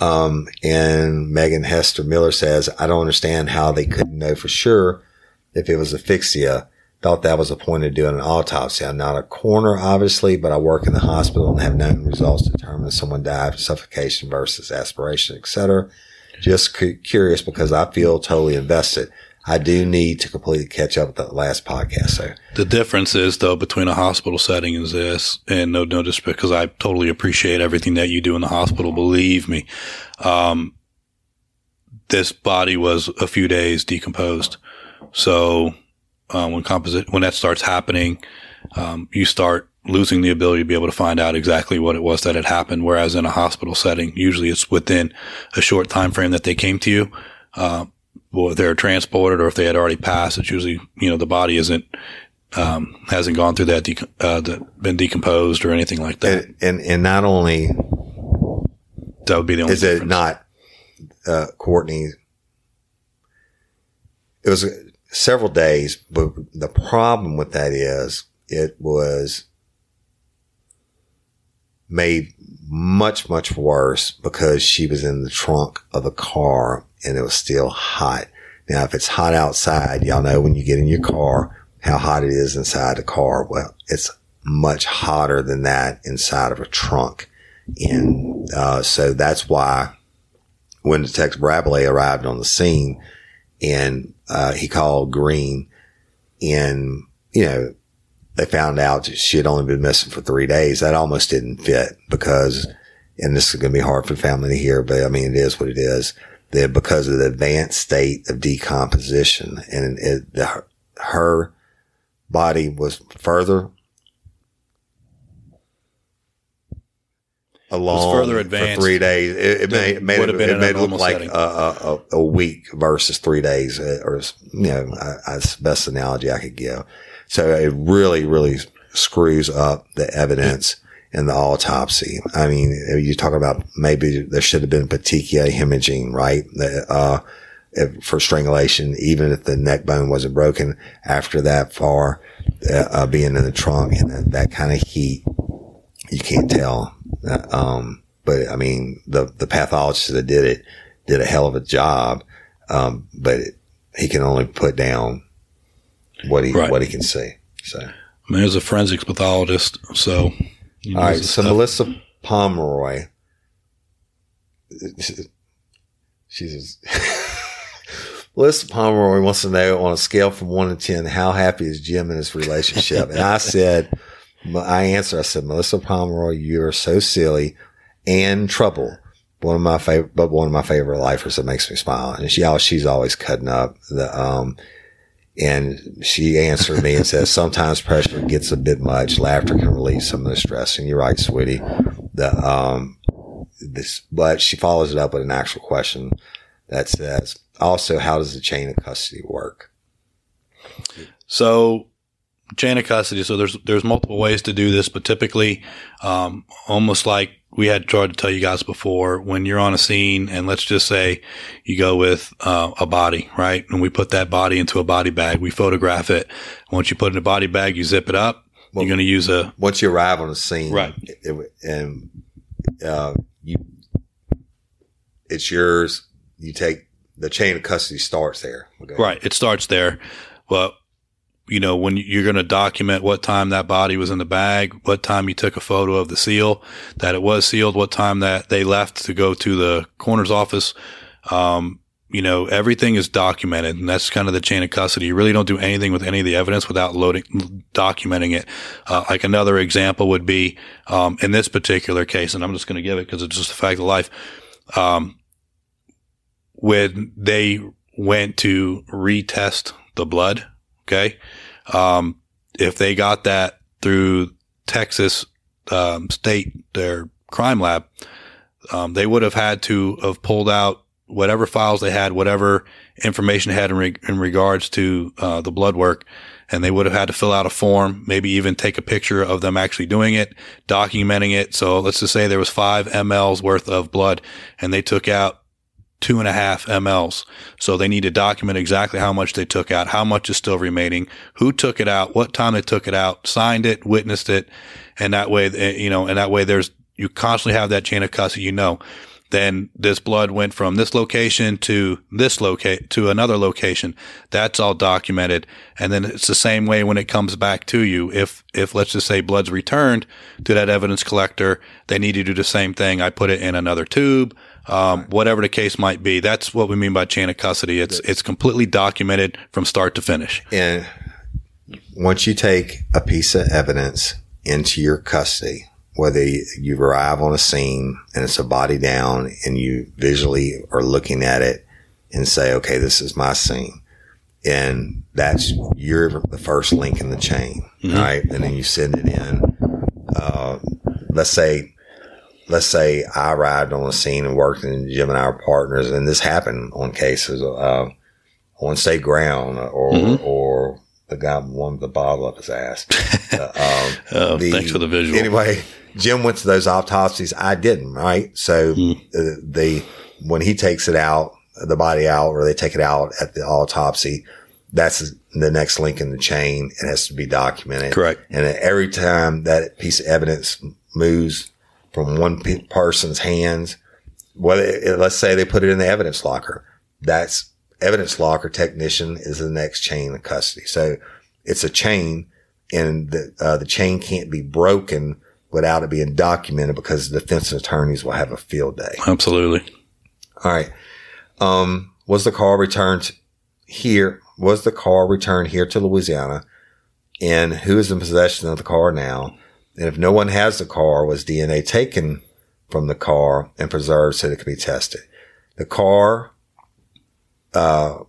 Um, and Megan Hester Miller says, I don't understand how they couldn't know for sure if it was asphyxia. Thought that was the point of doing an autopsy. I'm not a coroner, obviously, but I work in the hospital and have known results to determine if someone died from suffocation versus aspiration, etc. Just cu- curious because I feel totally invested. I do need to completely catch up with the last podcast. So the difference is though between a hospital setting and this, and no, no, just because I totally appreciate everything that you do in the hospital. Believe me, um, this body was a few days decomposed. So um, when composite when that starts happening, um, you start losing the ability to be able to find out exactly what it was that had happened. Whereas in a hospital setting, usually it's within a short time frame that they came to you. Uh, well, if they're transported or if they had already passed, it's usually you know the body isn't um, hasn't gone through that, dec- uh, been decomposed or anything like that. and, and, and not only that would be the only. is it not uh, Courtney? It was several days, but the problem with that is it was made much, much worse because she was in the trunk of the car and it was still hot. Now, if it's hot outside, y'all know when you get in your car, how hot it is inside the car. Well, it's much hotter than that inside of a trunk. And, uh, so that's why when Detective Bradley arrived on the scene, and, uh, he called Green and, you know, they found out she had only been missing for three days. That almost didn't fit because, and this is going to be hard for the family to hear, but I mean, it is what it is. That because of the advanced state of decomposition and it, the, her body was further along further advanced. for three days. It, it made, it made it, it made it look like a, a, a- week versus three days, uh, or you know, that's best analogy I could give. So it really, really screws up the evidence in the autopsy. I mean, you talk about maybe there should have been petechial hemorrhaging, right? Uh, if, for strangulation, even if the neck bone wasn't broken after that far, uh, uh, being in the trunk and that, that kind of heat, you can't tell. Uh, Um, but I mean, the, the pathologist that did it did a hell of a job. Um, but it, he can only put down what he, Right. what he can see. So, I mean, as a forensics pathologist, so. All right. So stuff- Melissa Pomeroy, she's (laughs) Melissa Pomeroy wants to know on a scale from one to 10, how happy is Jim in his relationship? and I said, I answered, I said, Melissa Pomeroy, you are so silly and trouble. One of my favorite, but one of my favorite lifers that makes me smile. And she, al- she's always cutting up the, um, and she answered me and says, sometimes pressure gets a bit much. Laughter can relieve some of the stress. And you're right, sweetie. The, um, this, but she follows it up with an actual question that says, also, how does the chain of custody work? So chain of custody. So there's there's multiple ways to do this, but typically, um, almost like we had tried to tell you guys before, when you're on a scene, and let's just say you go with uh, a body, right? And we put that body into a body bag, we photograph it. Once you put it in a body bag, you zip it up. Well- you're going to use a Once you arrive on the scene, Right. it- it- and uh, you, it's yours. You take the chain of custody starts there. Okay. Right. It starts there. But, you know, when you're going to document what time that body was in the bag, what time you took a photo of the seal, that it was sealed, what time that they left to go to the coroner's office. Um, you know, everything is documented and that's kind of the chain of custody. You really don't do anything with any of the evidence without loading, documenting it. Uh, like another example would be, um, in this particular case, and I'm just going to give it because it's just a fact of life. Um, when they went to retest the blood, okay, um, if they got that through Texas um, state, their crime lab, um, they would have had to have pulled out whatever files they had, whatever information they had in, re- in regards to uh, the blood work, and they would have had to fill out a form, maybe even take a picture of them actually doing it, documenting it. So let's just say there was five mLs worth of blood, and they took out two and a half mLs. So they need to document exactly how much they took out, how much is still remaining, who took it out, what time they took it out, signed it, witnessed it. And that way, eh, you know, and that way there's, you constantly have that chain of custody, you know, then this blood went from this location to this locate to another location. That's all documented. And then it's the same way when it comes back to you. If, if let's just say blood's returned to that evidence collector, they need to do the same thing. I put it in another tube, um, whatever the case might be. That's what we mean by chain of custody. It's, it's completely documented from start to finish. And once you take a piece of evidence into your custody, whether you arrive on a scene and it's a body down and you visually are looking at it and say, okay, this is my scene. And that's you're the first link in the chain, right? And then you send it in. Uh, let's say, let's say I arrived on the scene and worked and Jim and I are partners and this happened on cases, uh, on state ground or, or the guy wanted the bottle up his ass. (laughs) Uh, um, Uh, thanks for the visual. Anyway, Jim went to those autopsies. I didn't, right? So Hmm. uh, the, when he takes it out, the body out, or they take it out at the autopsy, that's the next link in the chain. It has to be documented. Correct. And every time that piece of evidence moves from one person's hands, well, let's say they put it in the evidence locker. That's evidence locker technician is the next chain of custody. So it's a chain and the, uh, the chain can't be broken without it being documented because the defense attorneys will have a field day. Absolutely. All right. Um, was the car returned here? Was the car returned here to Louisiana? And who is in possession of the car now? And if no one has the car, was DNA taken from the car and preserved so that it could be tested? The car, uh,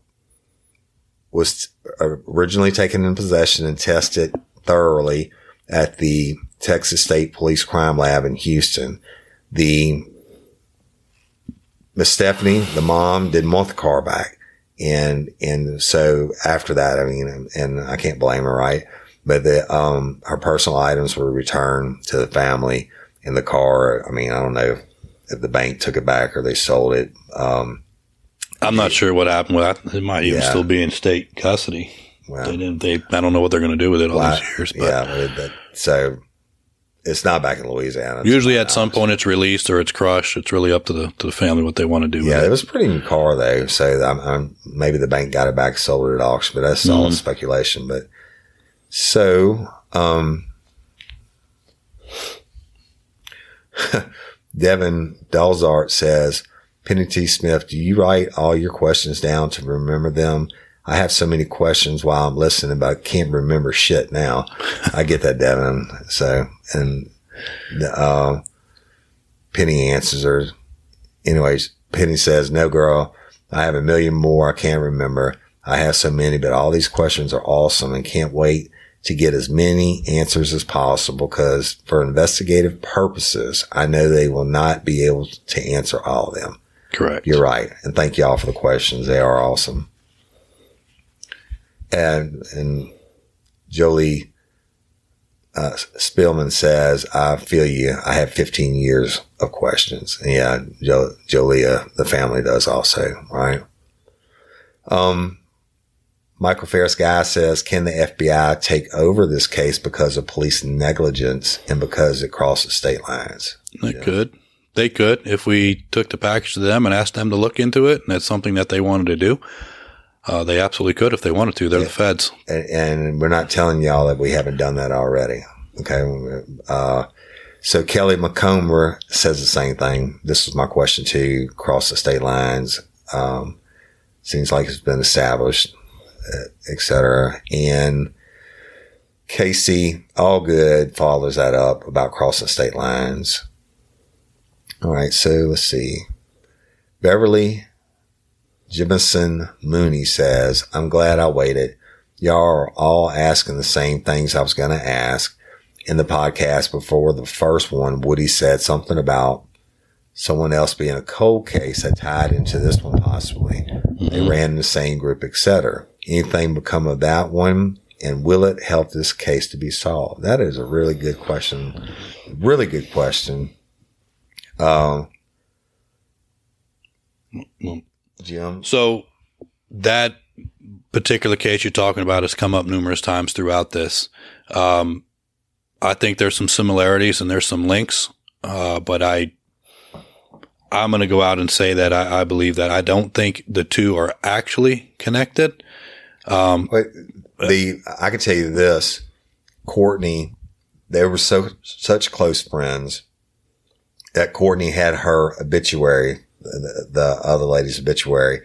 was originally taken in possession and tested thoroughly at the Texas State Police Crime Lab in Houston. The Miss Stephanie, the mom, didn't want the car back. And, and so after that, I mean, and I can't blame her, right? But the, um, her personal items were returned to the family in the car. I mean, I don't know if the bank took it back or they sold it. Um, I'm not sure what happened with that. It might even yeah. still be in state custody. Well, they didn't. They. I don't know what they're going to do with it all well, these years. But. Yeah. so it's not back in Louisiana. Usually, at some point, it's released or it's crushed. It's really up to the to the family what they want to do. Yeah, it. it was pretty new car though. So I'm, I'm, maybe the bank got it back, sold it at auction, but that's mm-hmm. all speculation. But so, um, (laughs) Devin Dalzart says, Penny T. Smith, do you write all your questions down to remember them? I have so many questions while I'm listening, but I can't remember shit now. I get that, Devin. So, and, uh, Penny answers her. Anyways, Penny says, no girl, I have a million more. I can't remember. I have so many, but all these questions are awesome and can't wait to get as many answers as possible because for investigative purposes, I know they will not be able to answer all of them. Correct. You're right. And thank you all for the questions. They are awesome. And, and Jolie, uh, Spillman says, I feel you. I have 15 years of questions. And yeah, jo- Jolia, the family does also, right? Um, Michael Ferris Guy says, can the FBI take over this case because of police negligence and because it crosses state lines? They yeah. could. They could if we took the package to them and asked them to look into it, and that's something that they wanted to do. Uh, they absolutely could if they wanted to. They're yeah. the feds. And, and, we're not telling y'all that we haven't done that already. Okay. Uh, so Kelly McComber says the same thing. This is my question too. Cross the state lines. Um, seems like it's been established, etc. And Casey Allgood follows that up about crossing state lines. All right, so let's see. Beverly Jimison Mooney says, I'm glad I waited. Y'all are all asking the same things I was going to ask. In the podcast before the first one, Woody said something about someone else being a cold case that tied into this one possibly. Mm-hmm. They ran in the same group, etc. Anything become of that one? And will it help this case to be solved? That is a really good question. Really good question. Um, Jim. So that particular case you're talking about has come up numerous times throughout this. Um, I think there's some similarities and there's some links, uh, but I, I'm going to go out and say that I, I, believe that I don't think the two are actually connected. Um, Wait, the I can tell you this, Courtney, they were so such close friends that Courtney had her obituary, the, the other lady's obituary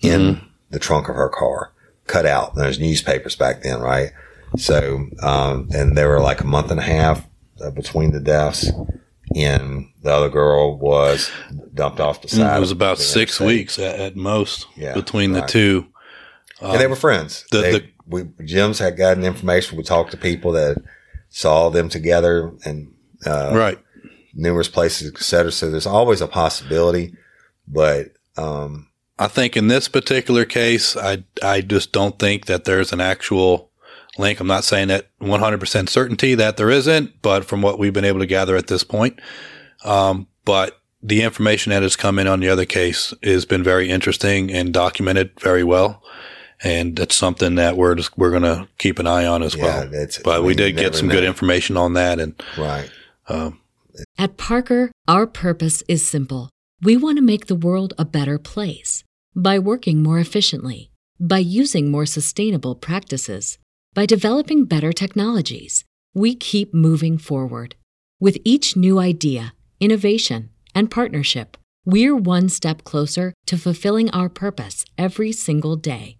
in mm-hmm. the trunk of her car cut out. There's newspapers back then, right? So, um, and they were like a month and a half uh, between the deaths. And the other girl was dumped off the mm, side. It was about six weeks at, at most yeah, between right. the two. Um, and they were friends. The, they, the, we, Jim's had gotten information. We talked to people that saw them together and, uh, right numerous places, etc. So there's always a possibility, but um, I think in this particular case, I I just don't think that there's an actual link. I'm not saying that 100% certainty that there isn't, but from what we've been able to gather at this point, um, but the information that has come in on the other case has been very interesting and documented very well. And that's something that we're just, we're going to keep an eye on as yeah, well. But we did get some know. good information on that. And, right. Um, at Parker, our purpose is simple. We want to make the world a better place by working more efficiently, by using more sustainable practices, by developing better technologies. We keep moving forward. With each new idea, innovation, and partnership, we're one step closer to fulfilling our purpose every single day.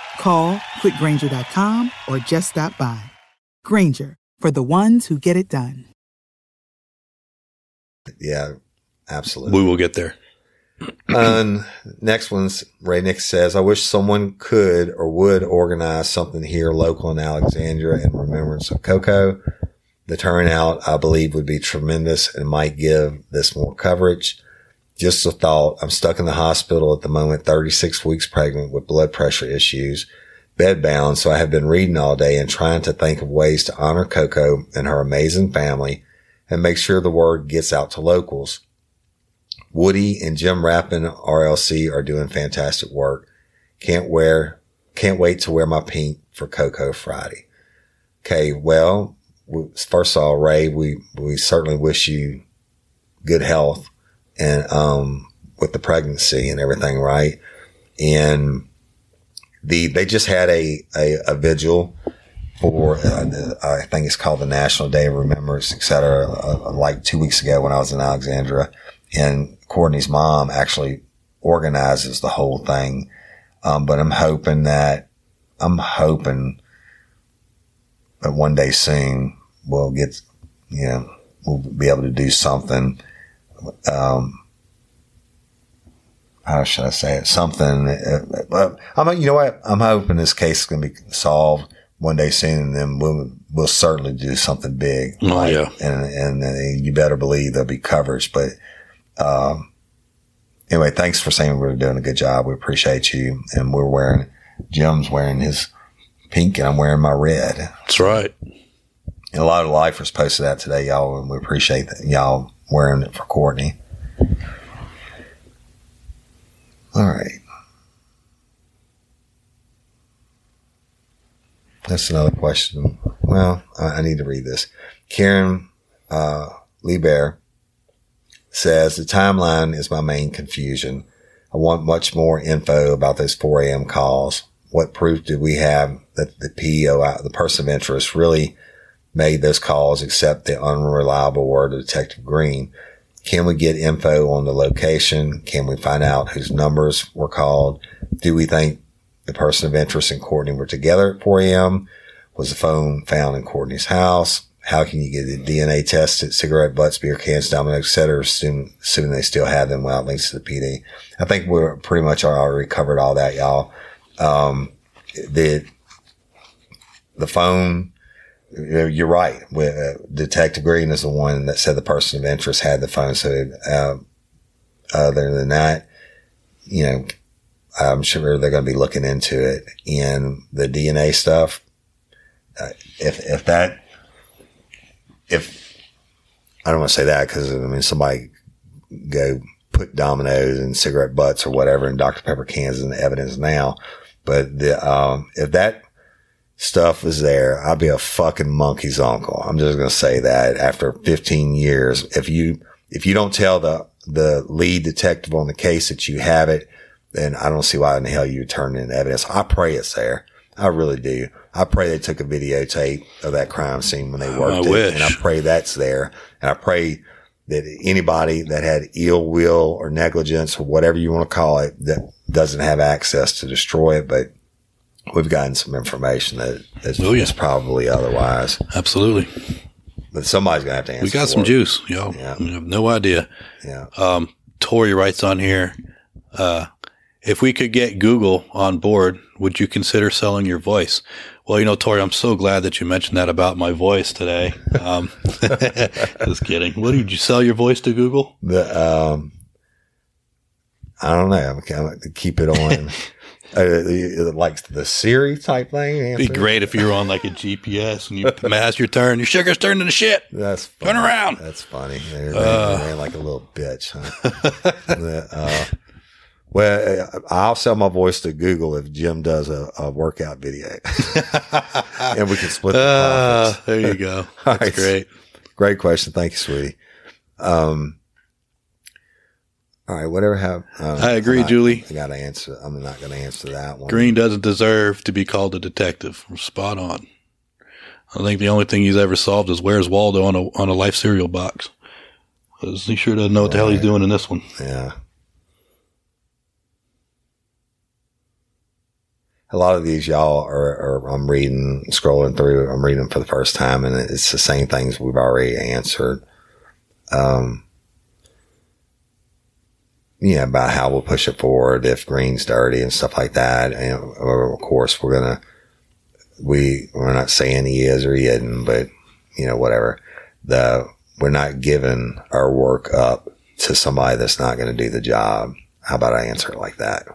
Call click grainger.com or just stop by. Grainger, for the ones who get it done. Yeah, absolutely. We will get there. (clears throat) and next one's Ray Nick says, I wish someone could or would organize something here local in Alexandria in remembrance of Coco. The turnout, I believe, would be tremendous and might give this more coverage. Just a thought. I'm stuck in the hospital at the moment, 36 weeks pregnant with blood pressure issues, bedbound. So I have been reading all day and trying to think of ways to honor Coco and her amazing family and make sure the word gets out to locals. Woody and Jim Rappin RLC are doing fantastic work. Can't wear, can't wait to wear my pink for Coco Friday. Okay. Well, first of all, Ray, we, we certainly wish you good health and, um, with the pregnancy and everything, right? And the, they just had a, a, a vigil for, uh, I think it's called the National Day of Remembrance, et cetera, uh, like two weeks ago when I was in Alexandria and Courtney's mom actually organizes the whole thing. Um, but I'm hoping that, I'm hoping that one day soon we'll get, you know, we'll be able to do something. Um, how should I say it? Something. I'm, you know what? I'm hoping this case is going to be solved one day soon, and then we'll we'll certainly do something big. Oh right? yeah, and and uh, you better believe there'll be coverage. But um, anyway, thanks for saying we're doing a good job. We appreciate you, and we're wearing Jim's wearing his pink, and I'm wearing my red. That's right. And a lot of lifers posted that today, y'all, and we appreciate that y'all wearing it for Courtney. All right. That's another question. Well, I, need to read this. Karen uh, Lieber says the timeline is my main confusion. I want much more info about those 4 a.m. calls. What proof do we have that the PO, the person of interest, really made those calls except the unreliable word of Detective Green? Can we get info on the location? Can we find out whose numbers were called? Do we think the person of interest and Courtney were together at 4 a.m.? Was the phone found in Courtney's house? How can you get a DNA test at cigarette butts, beer cans, domino, et cetera, assuming, assuming they still have them without links to the PD? I think we're pretty much already covered all that, y'all. Um, the, the phone, you're right. Uh, Detective Green is the one that said the person of interest had the phone. So, uh, other than that, you know, I'm sure they're going to be looking into it. And the DNA stuff, uh, if, if that, if, I don't want to say that because I mean, somebody go put dominoes and cigarette butts or whatever in Dr. Pepper cans in the evidence now. But the, um, if that stuff is there, I'd be a fucking monkey's uncle. I'm just going to say that after 15 years, if you, if you don't tell the, the lead detective on the case that you have it, then I don't see why in the hell you turn in evidence. I pray it's there. I really do. I pray they took a videotape of that crime scene when they worked I it. Wish. And I pray that's there. And I pray that anybody that had ill will or negligence or whatever you want to call it that doesn't have access to destroy it, but we've gotten some information that is, oh, yeah. probably otherwise. Absolutely. But somebody's gonna have to answer. We got some it. juice, y'all. Yeah. We have no idea. Yeah. Um, Tori writes on here, uh, if we could get Google on board, would you consider selling your voice? Well, you know, Tori, I'm so glad that you mentioned that about my voice today. Um, (laughs) just kidding. What did you sell your voice to Google? The, um, I don't know. I'm going to keep it on. (laughs) uh, like the Siri type thing. It'd be great if you were on like a GPS and you (laughs) pass your turn, your sugar's turning to shit. That's funny. turn around. That's funny. They're, uh, like a little bitch. Huh? (laughs) uh, Well, uh, I'll sell my voice to Google if Jim does a, a workout video, (laughs) and we can split the profits. there you go. All That's right. great. Great question. Thank you, sweetie. Um, all right. Whatever have. Um, I agree, Julie. I got to answer. I'm not going to answer that one. Green doesn't deserve to be called a detective. Spot on. I think the only thing he's ever solved is where's Waldo on a on a life cereal box. he sure doesn't know what the hell he's doing in this one. Yeah. A lot of these y'all are, are, I'm reading, scrolling through, I'm reading for the first time and it's the same things we've already answered. Um, yeah, about how we'll push it forward if green's dirty and stuff like that. And of course, we're going to, we, we're not saying he is or he isn't, but you know, whatever. The, we're not giving our work up to somebody that's not going to do the job. How about I answer it like that?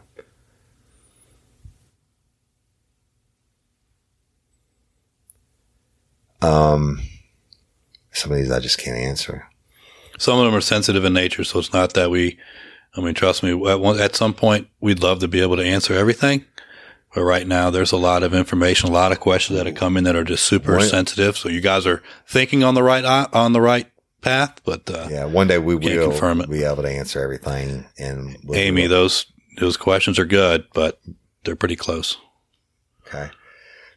Um, some of these I just can't answer. Some of them are sensitive in nature, so it's not that we. I mean, trust me. At, one, at some point, we'd love to be able to answer everything, but right now, there's a lot of information, a lot of questions that have come in that are just super Right. sensitive. So you guys are thinking on the right on the right path, but uh, Yeah, one day we will confirm it. be able to answer everything. And we'll Amy, those those questions are good, but they're pretty close. Okay.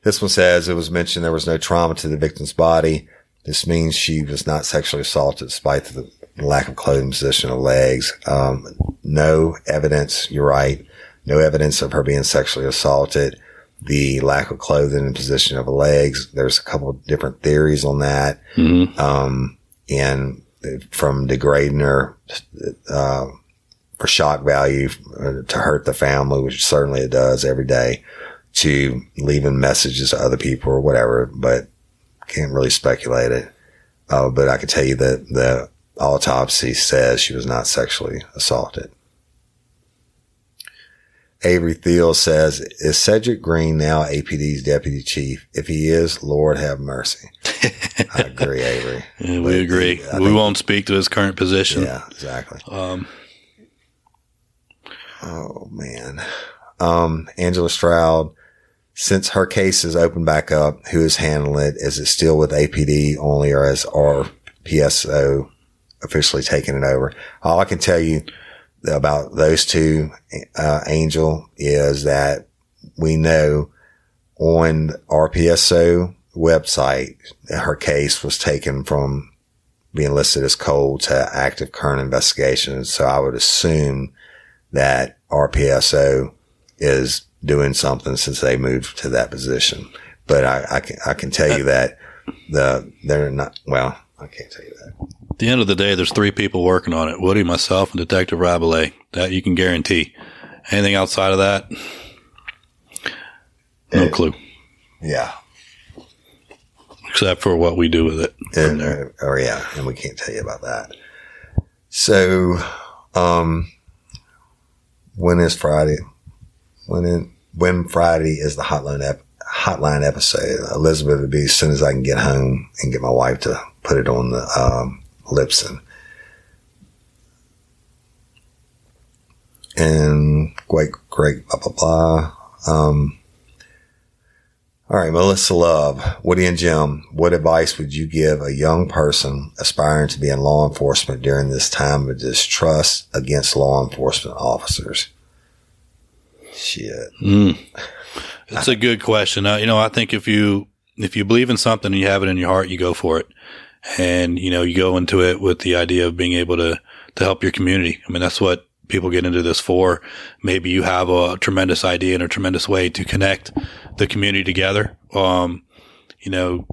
This one says it was mentioned there was no trauma to the victim's body. This means she was not sexually assaulted despite the lack of clothing position of legs. Um, no evidence. You're right. No evidence of her being sexually assaulted. The lack of clothing and position of legs. There's a couple of different theories on that. Mm-hmm. Um, and from degrading her, uh, for shock value uh, to hurt the family, which certainly it does every day, to leaving messages to other people or whatever, but can't really speculate it. Uh, but I can tell you that the autopsy says she was not sexually assaulted. Avery Thiel says, is Cedric Green now APD's deputy chief? If he is, Lord have mercy. (laughs) I agree, Avery. Yeah, we agree. I we think- won't speak to his current position. Yeah, exactly. Um, Oh man. Um, Angela Stroud, since her case is open back up, who is handling it? Is it still with APD only or has RPSO officially taken it over? All I can tell you about those two, uh, Angel is that we know on RPSO website, her case was taken from being listed as cold to active current investigation. So I would assume that RPSO is doing something since they moved to that position. But I, I can, I can tell you that the, they're not, well, I can't tell you that. At the end of the day, there's three people working on it: Woody, myself, and Detective Rabelais. That you can guarantee. Anything outside of that, no Eh. clue, Yeah. except for what we do with it. And, uh, or yeah, and we can't tell you about that. So, um, when is Friday? When in, when Friday is the hotline ep- hotline episode? Elizabeth would be as soon as I can get home and get my wife to put it on the um, Lipson. And great, great, blah blah blah. Um, all right, Melissa Love, Woody and Jim, what advice would you give a young person aspiring to be in law enforcement during this time of distrust against law enforcement officers? Shit. Mm. It's a good question. Uh, you know, I think if you if you believe in something and you have it in your heart, you go for it, and you know you go into it with the idea of being able to to help your community. I mean, that's what people get into this for. Maybe you have a tremendous idea and a tremendous way to connect the community together. Um, you know,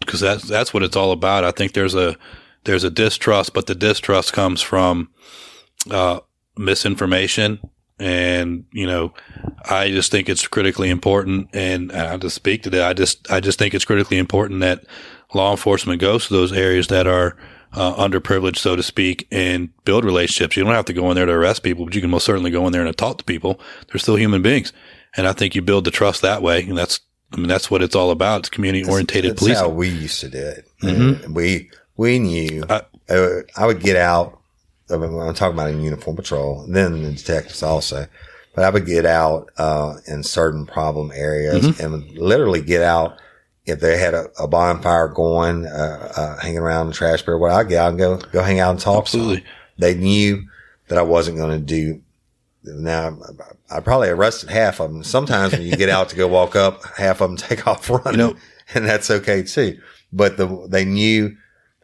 because that's that's what it's all about. I think there's a there's a distrust, but the distrust comes from uh, misinformation and you know i just think it's critically important and i'll just speak to that i just i just think it's critically important that law enforcement goes to those areas that are uh, underprivileged so to speak and build relationships you don't have to go in there to arrest people but you can most certainly go in there and talk to people they're still human beings and i think you build the trust that way and that's i mean that's what it's all about it's community orientated That's how we used to do it. Mhm. We, we knew, I- uh, I would get out I'm talking about in uniform patrol, and then the detectives also. But I would get out uh, in certain problem areas Mm-hmm. and literally get out if they had a, a bonfire going, uh, uh, hanging around the trash barrel. Well, I'd get out and go go hang out and talk. to them. Absolutely. They knew that I wasn't going to do. Now I probably arrested half of them. Sometimes when you get out to go walk up, half of them take off running, know- and that's okay too. But the they knew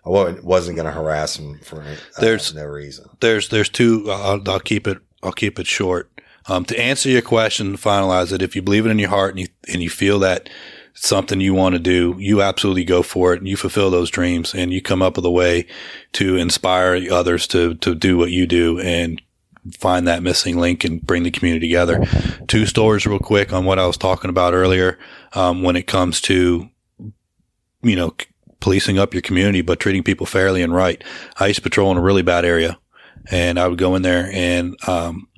I wasn't going to harass them for uh, There's- no reason. there's there's two. I'll, I'll keep it. I'll keep it short. Um, to answer your question, finalize it. If you believe it in your heart and you and you feel that something you want to do, you absolutely go for it and you fulfill those dreams and you come up with a way to inspire others to to do what you do and find that missing link and bring the community together. Two stories real quick on what I was talking about earlier. Um, when it comes to you know, policing up your community, but treating people fairly and right. I used to patrol in a really bad area and I would go in there and, um,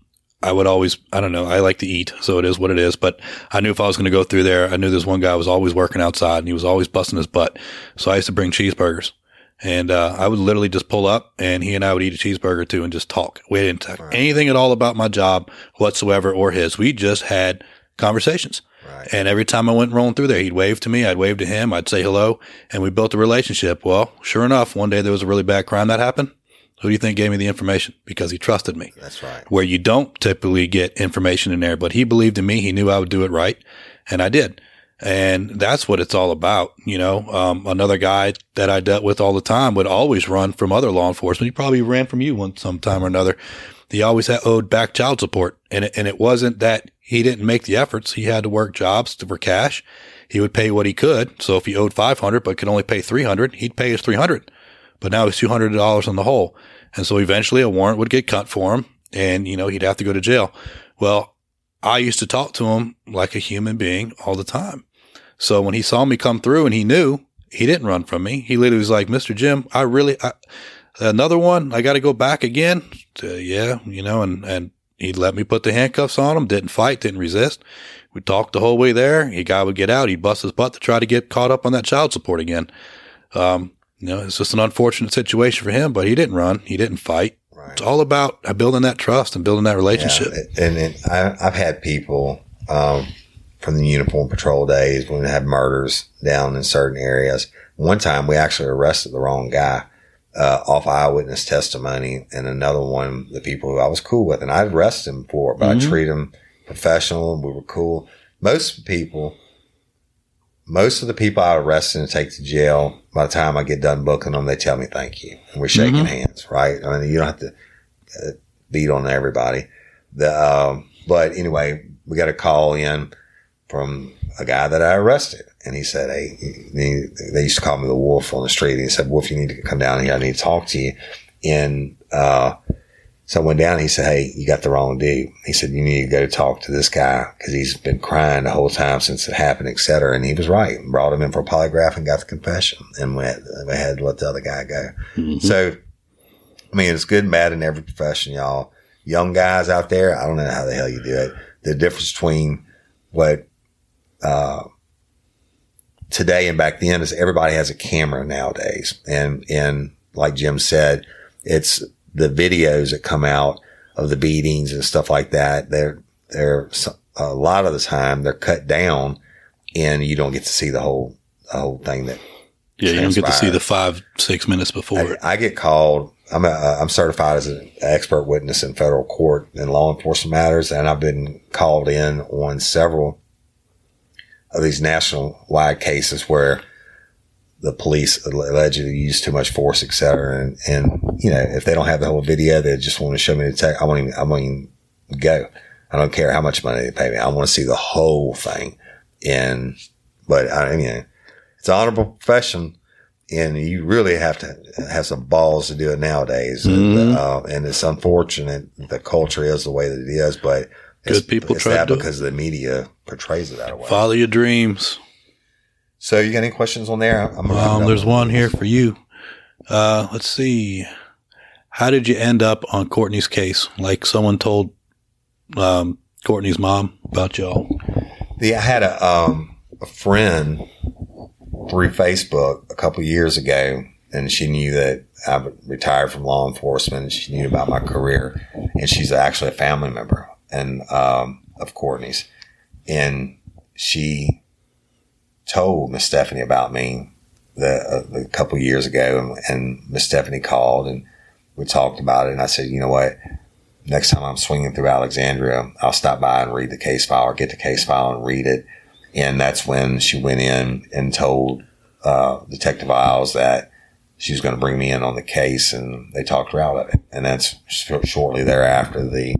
I would always, I don't know, I like to eat, so it is what it is. But I knew if I was going to go through there, I knew this one guy was always working outside and he was always busting his butt. So I used to bring cheeseburgers and, uh, I would literally just pull up and he and I would eat a cheeseburger too and just talk. We didn't talk anything at all about my job whatsoever or his. We just had conversations. Right. And every time I went rolling through there, he'd wave to me. I'd wave to him. I'd say hello and we built a relationship. Well, sure enough, one day there was a really bad crime that happened. Who do you think gave me the information? Because he trusted me. That's right. Where you don't typically get information in there, but he believed in me. He knew I would do it right. And I did. And that's what it's all about. You know, um, another guy that I dealt with all the time would always run from other law enforcement. He probably ran from you one sometime or another. He always had owed back child support. And it, and it wasn't that he didn't make the efforts. He had to work jobs to, for cash. He would pay what he could. So if he owed 500, but could only pay 300, he'd pay his 300 but now he's two hundred dollars on the hole. And so eventually a warrant would get cut for him, and you know he'd have to go to jail. Well, I used to talk to him like a human being all the time. So when he saw me come through and he knew, he didn't run from me. He literally was like, "Mister Jim, I really I, another one. I got to go back again." Uh, yeah, you know, and and he'd let me put the handcuffs on him. Didn't fight, didn't resist. We talked the whole way there. He guy would get out. He'd bust his butt to try to get caught up on that child support again. Um, you know, it's just an unfortunate situation for him, but he didn't run. He didn't fight. Right. It's all about building that trust and building that relationship. Yeah, and, and I, I've had people um, from the uniform patrol days when we had murders down in certain areas. One time we actually arrested the wrong guy uh, off eyewitness testimony, and another one, the people who I was cool with, and I'd arrested him for it, but I treated him professional and we were cool. Most people, most of the people I arrest and take to jail, by the time I get done booking them, they tell me thank you, and we're shaking hands, right? I mean, you don't have to uh, beat on everybody. The um, but anyway, we got a call in from a guy that I arrested, and he said, "Hey, he, they used to call me the Wolf on the street." And he said, "Wolf, you need to come down here. I need to talk to you." And uh, so I went down. And he said, "Hey, you got the wrong dude." He said, "You need to go talk to this guy because he's been crying the whole time since it happened, et cetera." And he was right. Brought him in for a polygraph and got the confession, and we had, we had to let the other guy go. So, I mean, it's good and bad in every profession, y'all. Young guys out there, I don't know how the hell you do it. The difference between what uh, today and back then is everybody has a camera nowadays, and and like Jim said, it's the videos that come out of the beatings and stuff like that. They're they're a lot of the time they're cut down, and you don't get to see the whole the whole thing that Yeah, you don't get to see the five, six minutes before it. I, I get called. I'm a, I'm certified as an expert witness in federal court in law enforcement matters, and I've been called in on several of these national wide cases where the police allegedly used too much force, et cetera. And, and, you know, if they don't have the whole video, they just want to show me the tech. I won't even, I won't even go. I don't care how much money they pay me. I want to see the whole thing. And, but I mean, it's an honorable profession and you really have to have some balls to do it nowadays. And, uh, and it's unfortunate the culture is the way that it is, but it's, Good people it's try that because the media portrays it that way. Follow your dreams. So you got any questions on there? I'm Um, there's one here for you. Uh, let's see. How did you end up on Courtney's case? Like someone told um, Courtney's mom about y'all. The, I had a, um, a friend through Facebook a couple years ago and she knew that I retired from law enforcement and she knew about my career and she's actually a family member and, um, of Courtney's and she told Miss Stephanie about me the, uh, a couple years ago and, and Miss Stephanie called and we talked about it and I said, you know what? Next time I'm swinging through Alexandria, I'll stop by and read the case file or get the case file and read it. And that's when she went in and told, uh, Detective Isles that she was going to bring me in on the case and they talked her out of it. And that's shortly thereafter the,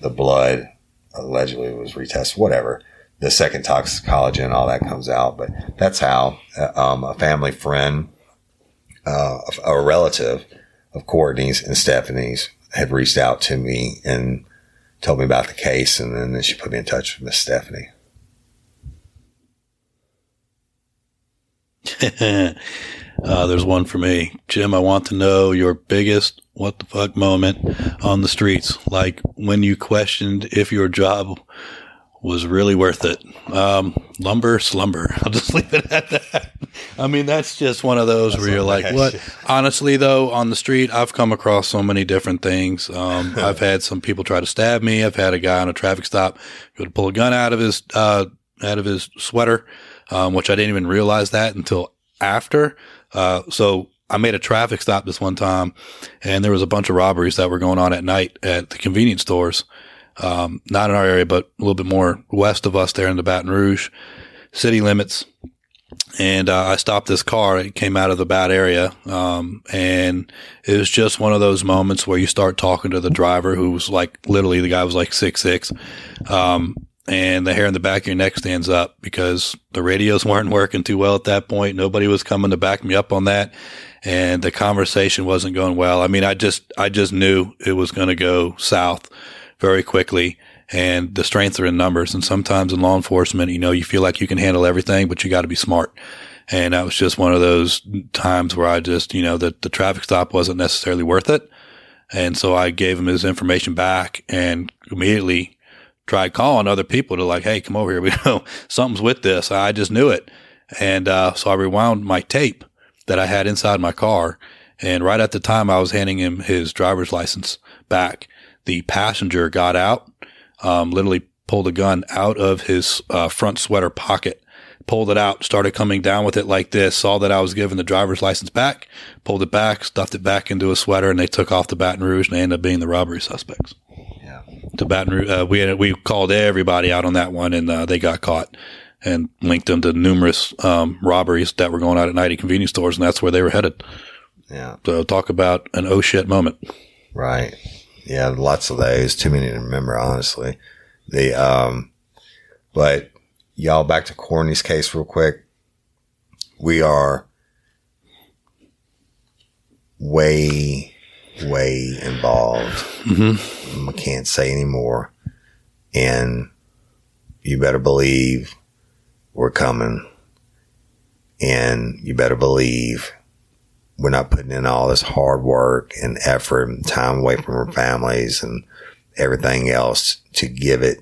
the blood allegedly was retested, whatever. The second toxicology and all that comes out. But that's how, uh, um, a family friend, uh, a relative of Courtney's and Stephanie's had reached out to me and told me about the case. And then she put me in touch with Miss Stephanie. (laughs) Uh, there's one for me. Jim, I want to know your biggest what the fuck moment on the streets. Like when you questioned if your job was really worth it. Um, lumber, slumber. (laughs) I'll just leave it at that. I mean, that's just one of those that's where you're like, what? Honestly, though, on the street, I've come across so many different things. Um, (laughs) I've had some people try to stab me. I've had a guy on a traffic stop go to pull a gun out of his, uh, out of his sweater, um, which I didn't even realize that until after. Uh, so I made a traffic stop this one time and there was a bunch of robberies that were going on at night at the convenience stores. Um, not in our area, but a little bit more west of us there in the Baton Rouge city limits. And, uh, I stopped this car. It came out of the bad area. Um, and it was just one of those moments where you start talking to the driver who was like, literally the guy was like six, six. Um, and the hair in the back of your neck stands up because the radios (laughs) weren't working too well at that point. Nobody was coming to back me up on that. And the conversation wasn't going well. I mean, I just, I just knew it was going to go south very quickly and the strengths are in numbers. And sometimes in law enforcement, you know, you feel like you can handle everything, but you got to be smart. And that was just one of those times where I just, you know, that the traffic stop wasn't necessarily worth it. And so I gave him his information back and immediately tried calling other people to like, Hey, come over here. (laughs) We know something's with this. I just knew it. And, uh, so I rewound my tape that I had inside my car. And right at the time I was handing him his driver's license back, the passenger got out, um, literally pulled a gun out of his, uh, front sweater pocket, pulled it out, started coming down with it like this, saw that I was giving the driver's license back, pulled it back, stuffed it back into a sweater, and they took off to Baton Rouge and they ended up being the robbery suspects Yeah. to Baton Rouge. Uh, we had, we called everybody out on that one, and uh, they got caught and linked them to numerous um, robberies that were going out at night at convenience stores, and that's where they were headed. Yeah. So talk about an oh shit moment. Right. Yeah, lots of those. Too many to remember, honestly. The um, but y'all back to Courtney's case real quick. We are way way involved. Mm-hmm. I can't say anymore. And you better believe we're coming. And you better believe we're not putting in all this hard work and effort and time away from our families and everything else to give it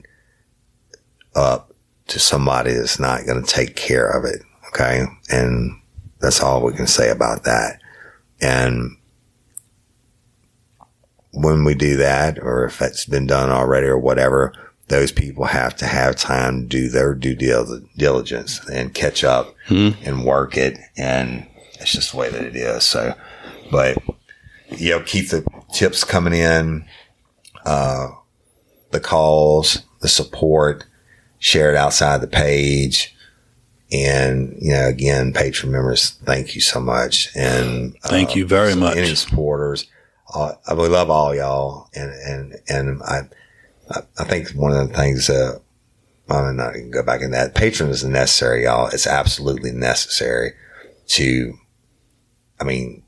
up to somebody that's not going to take care of it. Okay. And that's all we can say about that. And when we do that, or if it's been done already or whatever, those people have to have time to do their due diligence and catch up mm-hmm. and work it. And it's just the way that it is. So, but you know, keep the tips coming in, uh, the calls, the support, share it outside the page. And, you know, again, Patreon members, thank you so much. And thank uh, you very much. Any supporters uh, I really love all y'all. And, and, and I, I think one of the things, uh, I'm not going to go back in that. Patreon is necessary, y'all. It's absolutely necessary to, I mean,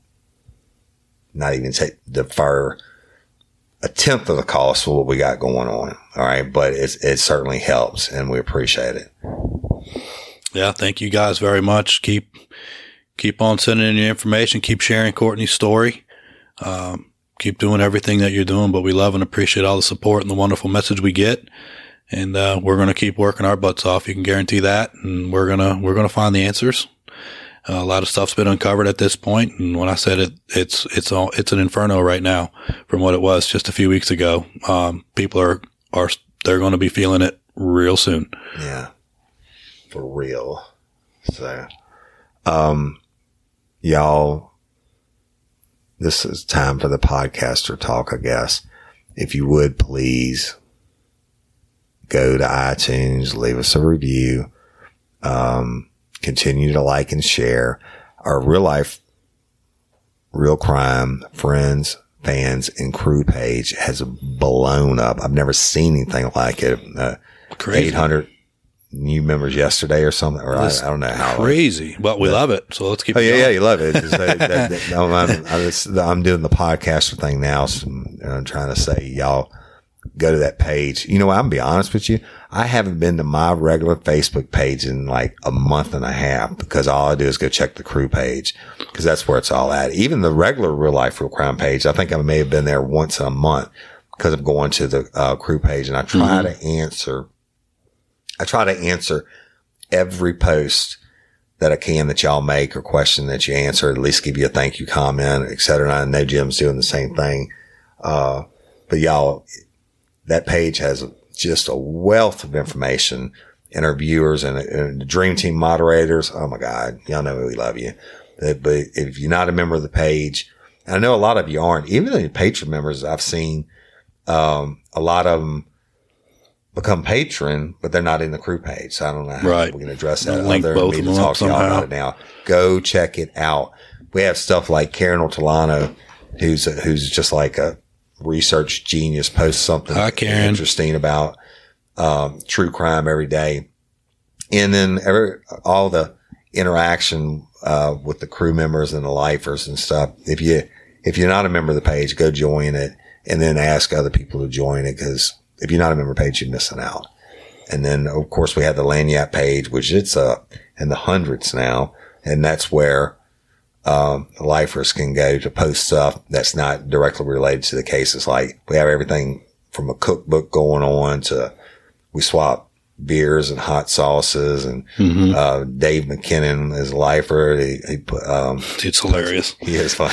not even take, defer a tenth of the cost for what we got going on. All right. But it's, it certainly helps and we appreciate it. Yeah. Thank you guys very much. Keep, keep on sending in your information. Keep sharing Courtney's story. Um, keep doing everything that you're doing, but we love and appreciate all the support and the wonderful message we get. And, uh, we're going to keep working our butts off. You can guarantee that. And we're going to, we're going to find the answers. A lot of stuff's been uncovered at this point, and when I said it, it's it's all it's an inferno right now from what it was just a few weeks ago. Um, people are are they're going to be feeling it real soon. Yeah, for real. So, um, y'all, this is time for the podcaster talk, I guess. If you would please go to iTunes, leave us a review. Um, continue to like and share our real life, real crime friends, fans and crew page has blown up. I've never seen anything like it. Uh, 800 new members yesterday or something, or I, I don't know how. Crazy, but we love it. So let's keep. Oh yeah, going. yeah, you love it. Just, uh, that- that- (laughs) I'm, I'm, I'm doing the podcaster thing now. So I'm trying to say, y'all go to that page. You know? I'm be honest with you. I haven't been to my regular Facebook page in like a month and a half because all I do is go check the crew page because that's where it's all at. Even the regular real life real crime page, I think I may have been there once a month because I'm going to the uh, crew page and I try to answer. I try to answer every post that I can that y'all make or question that you answer, at least give you a thank you comment, et cetera. And I know Jim's doing the same thing. Uh, but y'all, that page has just a wealth of information and our viewers and, and the dream team moderators. Oh my God. Y'all know we love you. But if you're not a member of the page, and I know a lot of you aren't, even the Patreon members I've seen, um, a lot of them become Patreon, but they're not in the crew page. So I don't know how Right. we can address that. Link other both of to them talk to y'all about it now. Go check it out. We have stuff like Karen Ortolano, who's who's just like a research genius, posts something Hi, interesting about um, true crime every day, and then every all the interaction uh, with the crew members and the lifers and stuff. If you if you're not a member of the page, go join it, and then ask other people to join it because if you're not a member of the page, you're missing out. And then of course we have the Lagniappe page, which it's up in the hundreds now, and that's where um, lifers can go to post stuff that's not directly related to the cases. Like we have everything from a cookbook going on to we swap beers and hot sauces and uh, Dave McKinnon is a lifer. He, he um, It's hilarious. (laughs) he is fun.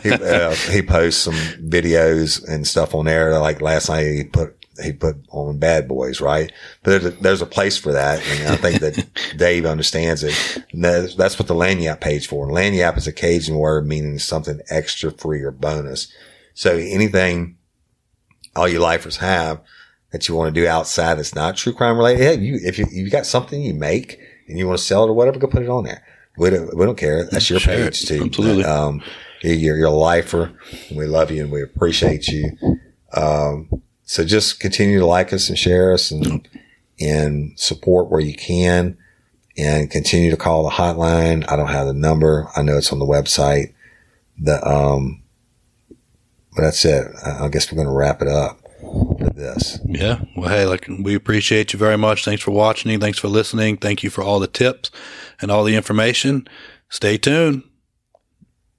(laughs) he, uh, he posts some videos and stuff on there. Like last night, he put he put on Bad Boys, right? But there's a, there's a place for that, and I think that (laughs) Dave understands it. That's, that's what the Lagniappe page for. Lagniappe is a Cajun word meaning something extra, free, or bonus. So anything all you lifers have that you want to do outside that's not true crime related, yeah, you if you you got something you make and you want to sell it or whatever, go put it on there. We don't we don't care. That's your Share page it. too. Absolutely. Um, you're, you're a lifer, and we love you and we appreciate you. Um, so just continue to like us and share us and and support where you can, and continue to call the hotline. I don't have the number. I know it's on the website. The um, but that's it. I guess we're going to wrap it up with this. Yeah. Well, hey, like we appreciate you very much. Thanks for watching. Thanks for listening. Thank you for all the tips and all the information. Stay tuned.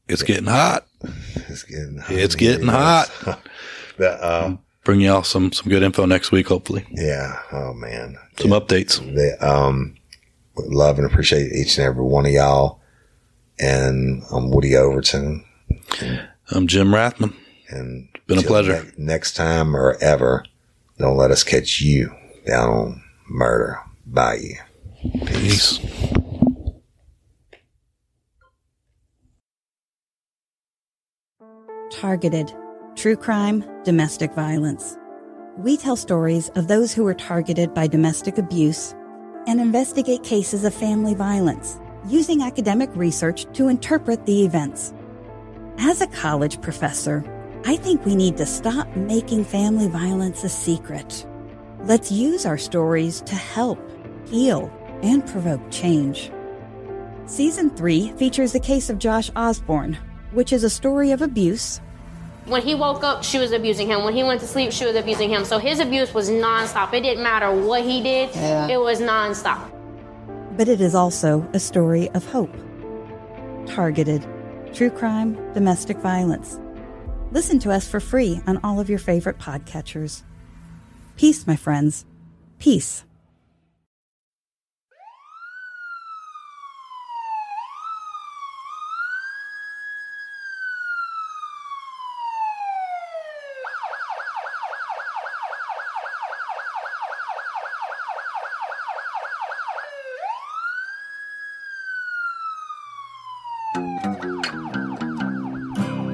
It's getting hot. (laughs) It's getting hot. It's getting hot. (laughs) Uh, Bring y'all some some good info next week, hopefully. yeah. Oh man. Some updates. They, um, love and appreciate each and every one of y'all. And I'm Woody Overton. I'm Jim Rathman. And it's Been a pleasure. ne- next time or ever, don't let us catch you down on murder. Bye. Peace. Targeted True Crime, Domestic Violence. We tell stories of those who were targeted by domestic abuse and investigate cases of family violence using academic research to interpret the events. As a college professor, I think we need to stop making family violence a secret. Let's use our stories to help, heal, and provoke change. Season 3 features the case of Josh Osborne, which is a story of abuse, When he woke up, she was abusing him. When he went to sleep, she was abusing him. So his abuse was nonstop. It didn't matter what he did, it was nonstop. but it is also a story of hope. Targeted True Crime, Domestic Violence. Listen to us for free on all of your favorite podcatchers. Peace, my friends. Peace.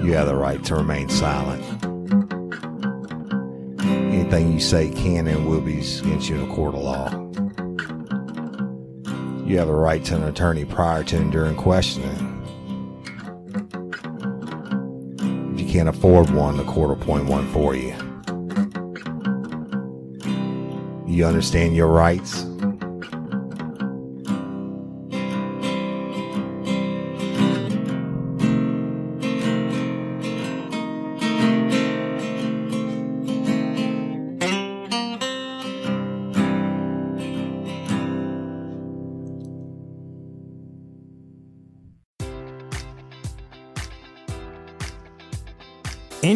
You have the right to remain silent. Anything you say can and will be against you in a court of law. You have the right to an attorney prior to and during questioning. If you can't afford one, the court will appoint one for you. You understand your rights?